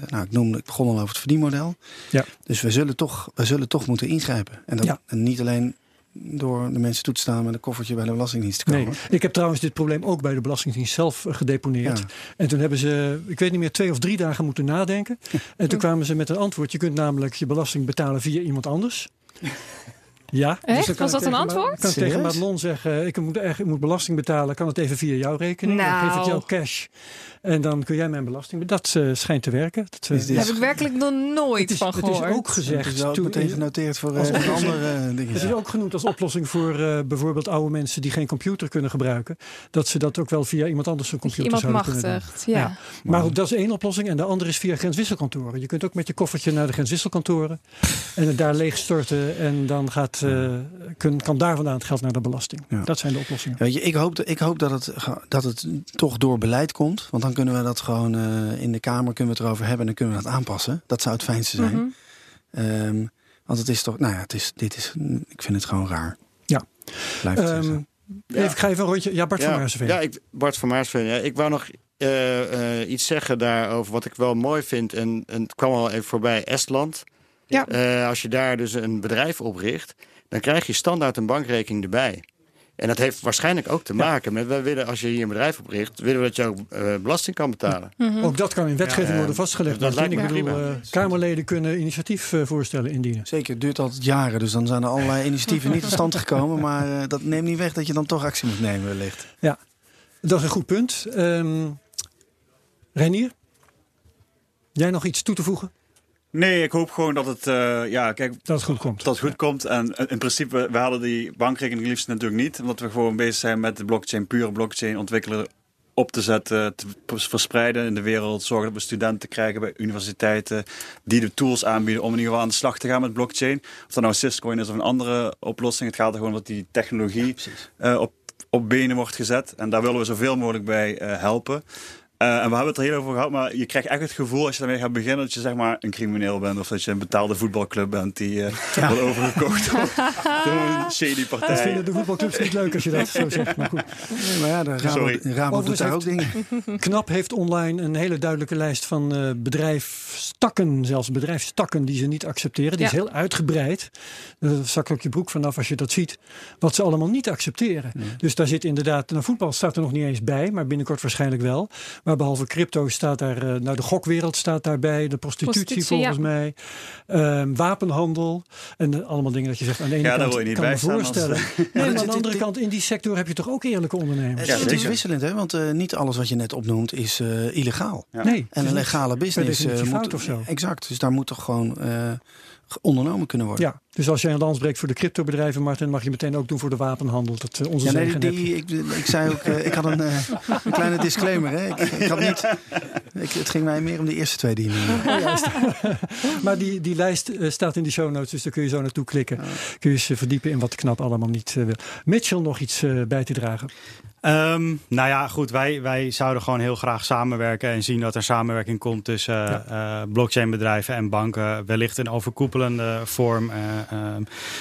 nou, ik, noemde, ik begon al over het verdienmodel. Ja. Dus we zullen toch, we zullen toch moeten ingrijpen. En, dat, en niet alleen door de mensen toe te staan met een koffertje bij de Belastingdienst te komen. Nee, ik heb trouwens dit probleem ook bij de Belastingdienst zelf eh, gedeponeerd. Ja. En toen hebben ze, ik weet niet meer, twee of drie dagen moeten nadenken. En toen kwamen ze met een antwoord. Je kunt namelijk je belasting betalen via iemand anders. Ja. Echt? Dus Was dat een antwoord? Ik kan tegen Madelon zeggen, ik moet, ik moet belasting betalen. Kan het even via jouw rekening? Nou. Dan geef ik nou. jou cash. En dan kun jij mijn belasting... Dat uh, schijnt te werken. Dat, uh, Daar heb ik werkelijk nog nooit van gehoord. Het is ook gezegd... Het is ook meteen genoteerd voor uh, andere dingen. Het is ook genoemd als oplossing voor bijvoorbeeld oude mensen... die geen computer kunnen gebruiken. Dat ze dat ook wel via iemand anders een computer iemand zouden machtigt, kunnen doen. Ja. ja. Maar goed, dat is één oplossing. En de andere is via grenswisselkantoren. Je kunt ook met je koffertje naar de grenswisselkantoren... en het daar leeg storten. En dan gaat, kun, kan daar vandaan het geld naar de belasting. Ja. Dat zijn de oplossingen. Weet je, ik hoop, ik hoop dat, het, dat het toch door beleid komt. Want dan kunnen we dat gewoon uh, in de Kamer kunnen we het erover hebben en dan kunnen we dat aanpassen. Dat zou het fijnste zijn. Mm -hmm. want het is toch, nou ja, het is, dit is, ik vind het gewoon raar. Ja. Blijft um, ja. Even, ga even een rondje. Ja, Bart ja, van Maarsveen. Ja, ik, Bart van Maarsveen. Ja, ik wou nog uh, uh, iets zeggen daarover wat ik wel mooi vind. En, en het kwam al even voorbij, Estland. Ja. Uh, als je daar dus een bedrijf opricht, dan krijg je standaard een bankrekening erbij. En dat heeft waarschijnlijk ook te maken met, wij willen, als je hier een bedrijf opricht, willen we dat je ook uh, belasting kan betalen. Mm Ook dat kan in wetgeving ja, worden vastgelegd. Dat lijkt me ik bedoel, uh, Kamerleden kunnen initiatiefvoorstellen indienen. Zeker, het duurt altijd jaren, dus dan zijn er allerlei initiatieven niet tot stand gekomen. Maar uh, dat neemt niet weg dat je dan toch actie moet nemen wellicht. Ja, dat is een goed punt. Um, Renier, jij nog iets toe te voegen? Nee, ik hoop gewoon dat het, uh, ja, kijk, dat het goed komt. Dat het goed komt. En in principe, we hadden die bankrekening liefst natuurlijk niet. Omdat we gewoon bezig zijn met de blockchain, pure blockchain ontwikkelen op te zetten, te verspreiden in de wereld. Zorgen dat we studenten krijgen bij universiteiten die de tools aanbieden om in ieder geval aan de slag te gaan met blockchain. Of dat nou Syscoin is of een andere oplossing. Het gaat er gewoon dat die technologie ja, uh, op, op benen wordt gezet. En daar willen we zoveel mogelijk bij uh, helpen. Uh, en we hebben het er heel over gehad, maar je krijgt echt het gevoel als je daarmee gaat beginnen dat je zeg maar een crimineel bent of dat je een betaalde voetbalclub bent die uh, ja. wordt overgekocht door een shady partij. Dat vinden de voetbalclubs niet leuk als je dat zo zegt, maar goed. Nee, maar ja, de Rabo, Rabo doet daar ook dingen. Knap heeft online een hele duidelijke lijst van uh, bedrijfstakken, zelfs bedrijfstakken die ze niet accepteren. Die ja. is heel uitgebreid. Daar zakt ook je broek vanaf als je dat ziet. Wat ze allemaal niet accepteren. Ja. Dus daar zit inderdaad, nou voetbal staat er nog niet eens bij, maar binnenkort waarschijnlijk wel. Maar behalve crypto staat daar, uh, nou de gokwereld staat daarbij, de prostitutie, prostitutie volgens mij, um, wapenhandel en allemaal dingen dat je zegt aan de ene ja, kant je niet kan me voorstellen. Nee, maar aan de andere kant in die sector heb je toch ook eerlijke ondernemers. Ja, het is wisselend, hè? want uh, niet alles wat je net opnoemt is uh, illegaal. Ja. Nee, en een legale business moet of zo. Exact, dus daar moet toch gewoon ondernomen kunnen worden. Ja, dus als jij een lans breekt voor de cryptobedrijven, Martin, mag je meteen ook doen voor de wapenhandel. Dat uh, onze ja, nee, die, ik, ik, zei ook, uh, ik had een, uh, een kleine disclaimer. Hè. Ik, ik had niet, ik, het ging mij meer om de eerste twee die oh, maar die, die lijst staat in de show notes, dus daar kun je zo naartoe klikken. Kun je je verdiepen in wat knap allemaal niet wil. Mitchell, nog iets bij te dragen? Um, nou ja, goed, wij, wij zouden gewoon heel graag samenwerken en zien dat er samenwerking komt tussen ja. uh, blockchainbedrijven en banken. Wellicht een overkoepelende vorm. Uh,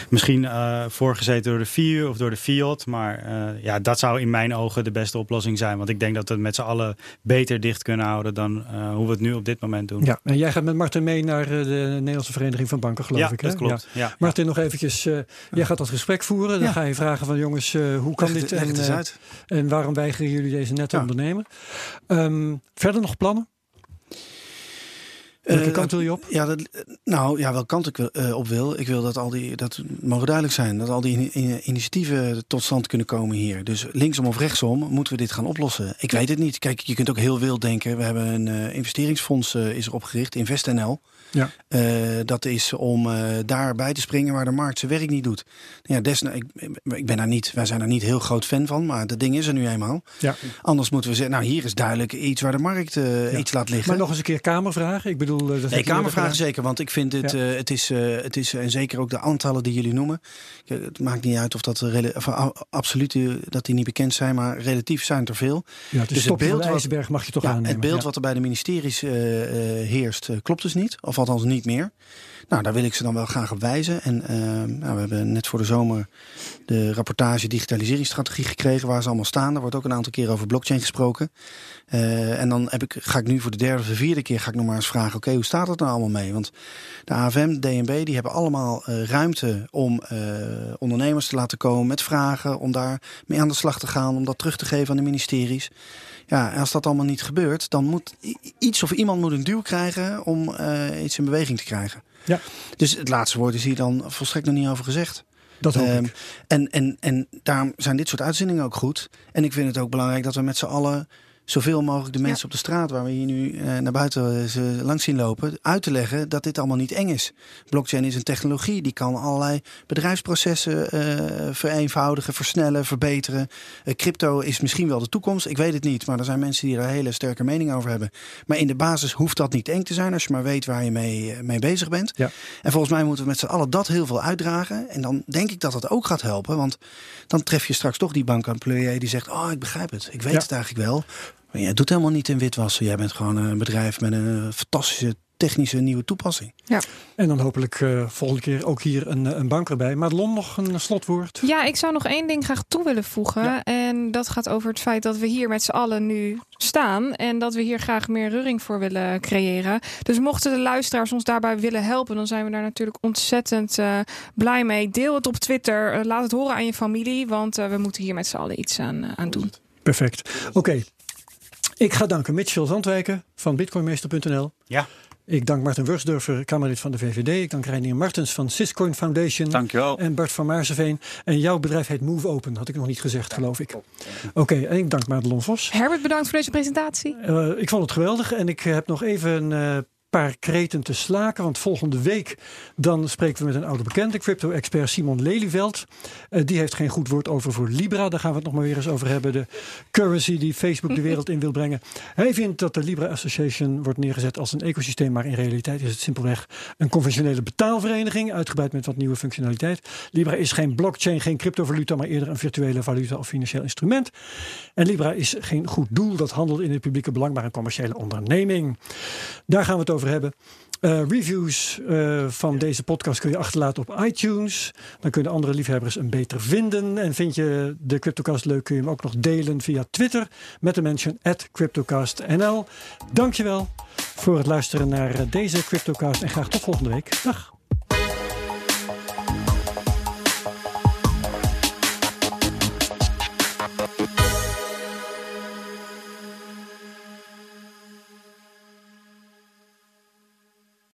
misschien voorgezeten door de FIU of door de FIOT. Maar ja, dat zou in mijn ogen de beste oplossing zijn. Want ik denk dat we het met z'n allen beter dicht kunnen houden dan hoe we het nu op dit moment doen. Ja, en jij gaat met Martin mee naar de Nederlandse Vereniging van Banken, geloof ja, ik. Hè? Dat klopt. Ja. ja. Martin, nog eventjes. jij gaat dat gesprek voeren. Dan ga je vragen van jongens, hoe kan leg dit? En, waarom weigeren jullie deze net te ja. ondernemen? Um, verder nog plannen? Welke uh, kant wil je op? Ja, dat, nou ja, welke kant ik uh, op wil. Ik wil dat al die, dat mogen duidelijk zijn, dat al die in, initiatieven tot stand kunnen komen hier. Dus linksom of rechtsom moeten we dit gaan oplossen. Ik weet het niet. Kijk, je kunt ook heel wild denken. We hebben een investeringsfonds is er opgericht, InvestNL. Ja. Uh, dat is om uh, daarbij te springen waar de markt zijn werk niet doet. Ja, desna, ik, ik ben daar niet, wij zijn daar niet heel groot fan van, maar dat ding is er nu eenmaal. Ja. Anders moeten we zeggen, nou hier is duidelijk iets waar de markt uh, ja. iets laat liggen. Maar nog eens een keer kamervragen. Ik bedoel, dat nee, kamervragen zeker, want ik vind het, ja. het, is, het is, en zeker ook de aantallen die jullie noemen. Het maakt niet uit of dat of, absoluut dat die niet bekend zijn, maar relatief zijn er veel. Ja, het, dus het beeld de ijsberg mag je toch ja, aannemen. Het beeld wat er bij de ministeries heerst, klopt dus niet. Of althans niet meer. Nou, daar wil ik ze dan wel graag op wijzen. En uh, nou, we hebben net voor de zomer de rapportage digitaliseringsstrategie gekregen, waar ze allemaal staan. Er wordt ook een aantal keer over blockchain gesproken. Uh, en dan heb ik, ga ik nu voor de derde of de vierde keer ga ik nog maar eens vragen: oké, hoe staat het nou allemaal mee? Want de AFM, DNB, die hebben allemaal uh, ruimte om ondernemers te laten komen met vragen, om daar mee aan de slag te gaan, om dat terug te geven aan de ministeries. Ja, en als dat allemaal niet gebeurt, dan moet iets of iemand moet een duw krijgen om iets in beweging te krijgen. Ja. Dus het laatste woord is hier dan volstrekt nog niet over gezegd. Dat hoop um, ik. En, en, en daarom zijn dit soort uitzendingen ook goed. En ik vind het ook belangrijk dat we met z'n allen zoveel mogelijk de mensen ja. op de straat waar we hier nu uh, naar buiten ze langs zien lopen, uit te leggen dat dit allemaal niet eng is. Blockchain is een technologie die kan allerlei bedrijfsprocessen uh, vereenvoudigen, versnellen, verbeteren. Uh, crypto is misschien wel de toekomst, ik weet het niet, maar er zijn mensen die daar hele sterke mening over hebben. Maar in de basis hoeft dat niet eng te zijn als je maar weet waar je mee, mee bezig bent. Ja. En volgens mij moeten we met z'n allen dat heel veel uitdragen. En dan denk ik dat dat ook gaat helpen, want dan tref je straks toch die bankemployé die zegt: Oh, ik begrijp het, ik weet ja. het eigenlijk wel. Maar jij doet helemaal niet in witwassen. Jij bent gewoon een bedrijf met een fantastische technische nieuwe toepassing. Ja. En dan hopelijk uh, volgende keer ook hier een, een bank erbij. Madelon, nog een slotwoord? Ja, ik zou nog één ding graag toe willen voegen. Ja. En dat gaat over het feit dat we hier met z'n allen nu staan. En dat we hier graag meer reuring voor willen creëren. Dus mochten de luisteraars ons daarbij willen helpen, dan zijn we daar natuurlijk ontzettend uh, blij mee. Deel het op Twitter. Uh, laat het horen aan je familie. Want we moeten hier met z'n allen iets aan, aan doen. Perfect. Oké. Okay. Ik ga danken Mitchell Zandwijken van bitcoinmeester.nl. Ja. Ik dank Martin Wursdurfer, Kamerlid van de VVD. Ik dank Reinier Martens van Syscoin Foundation. Dankjewel. En Bart van Maarseveen. En jouw bedrijf heet Move Open, had ik nog niet gezegd, geloof ik. Oké, okay, en ik dank Madelon Vos. Herbert, bedankt voor deze presentatie. Uh, ik vond het geweldig en ik heb nog even een uh, paar kreten te slaken. Want volgende week dan spreken we met een oude bekende, crypto-expert Simon Lelyveld. Uh, die heeft geen goed woord over voor Libra. Daar gaan we het nog maar weer eens over hebben. De currency die Facebook de wereld in wil brengen. Hij vindt dat de Libra Association wordt neergezet als een ecosysteem. Maar in realiteit is het simpelweg een conventionele betaalvereniging. Uitgebreid met wat nieuwe functionaliteit. Libra is geen blockchain, geen cryptovaluta. Maar eerder een virtuele valuta of financieel instrument. En Libra is geen goed doel. Dat handelt in het publieke belang, maar een commerciële onderneming. Daar gaan we het over hebben. Uh, reviews uh, van deze podcast kun je achterlaten op iTunes. Dan kunnen andere liefhebbers hem beter vinden. En vind je de Cryptocast leuk, kun je hem ook nog delen via Twitter met de mention at CryptocastNL. Dankjewel voor het luisteren naar deze Cryptocast en graag tot volgende week. Dag!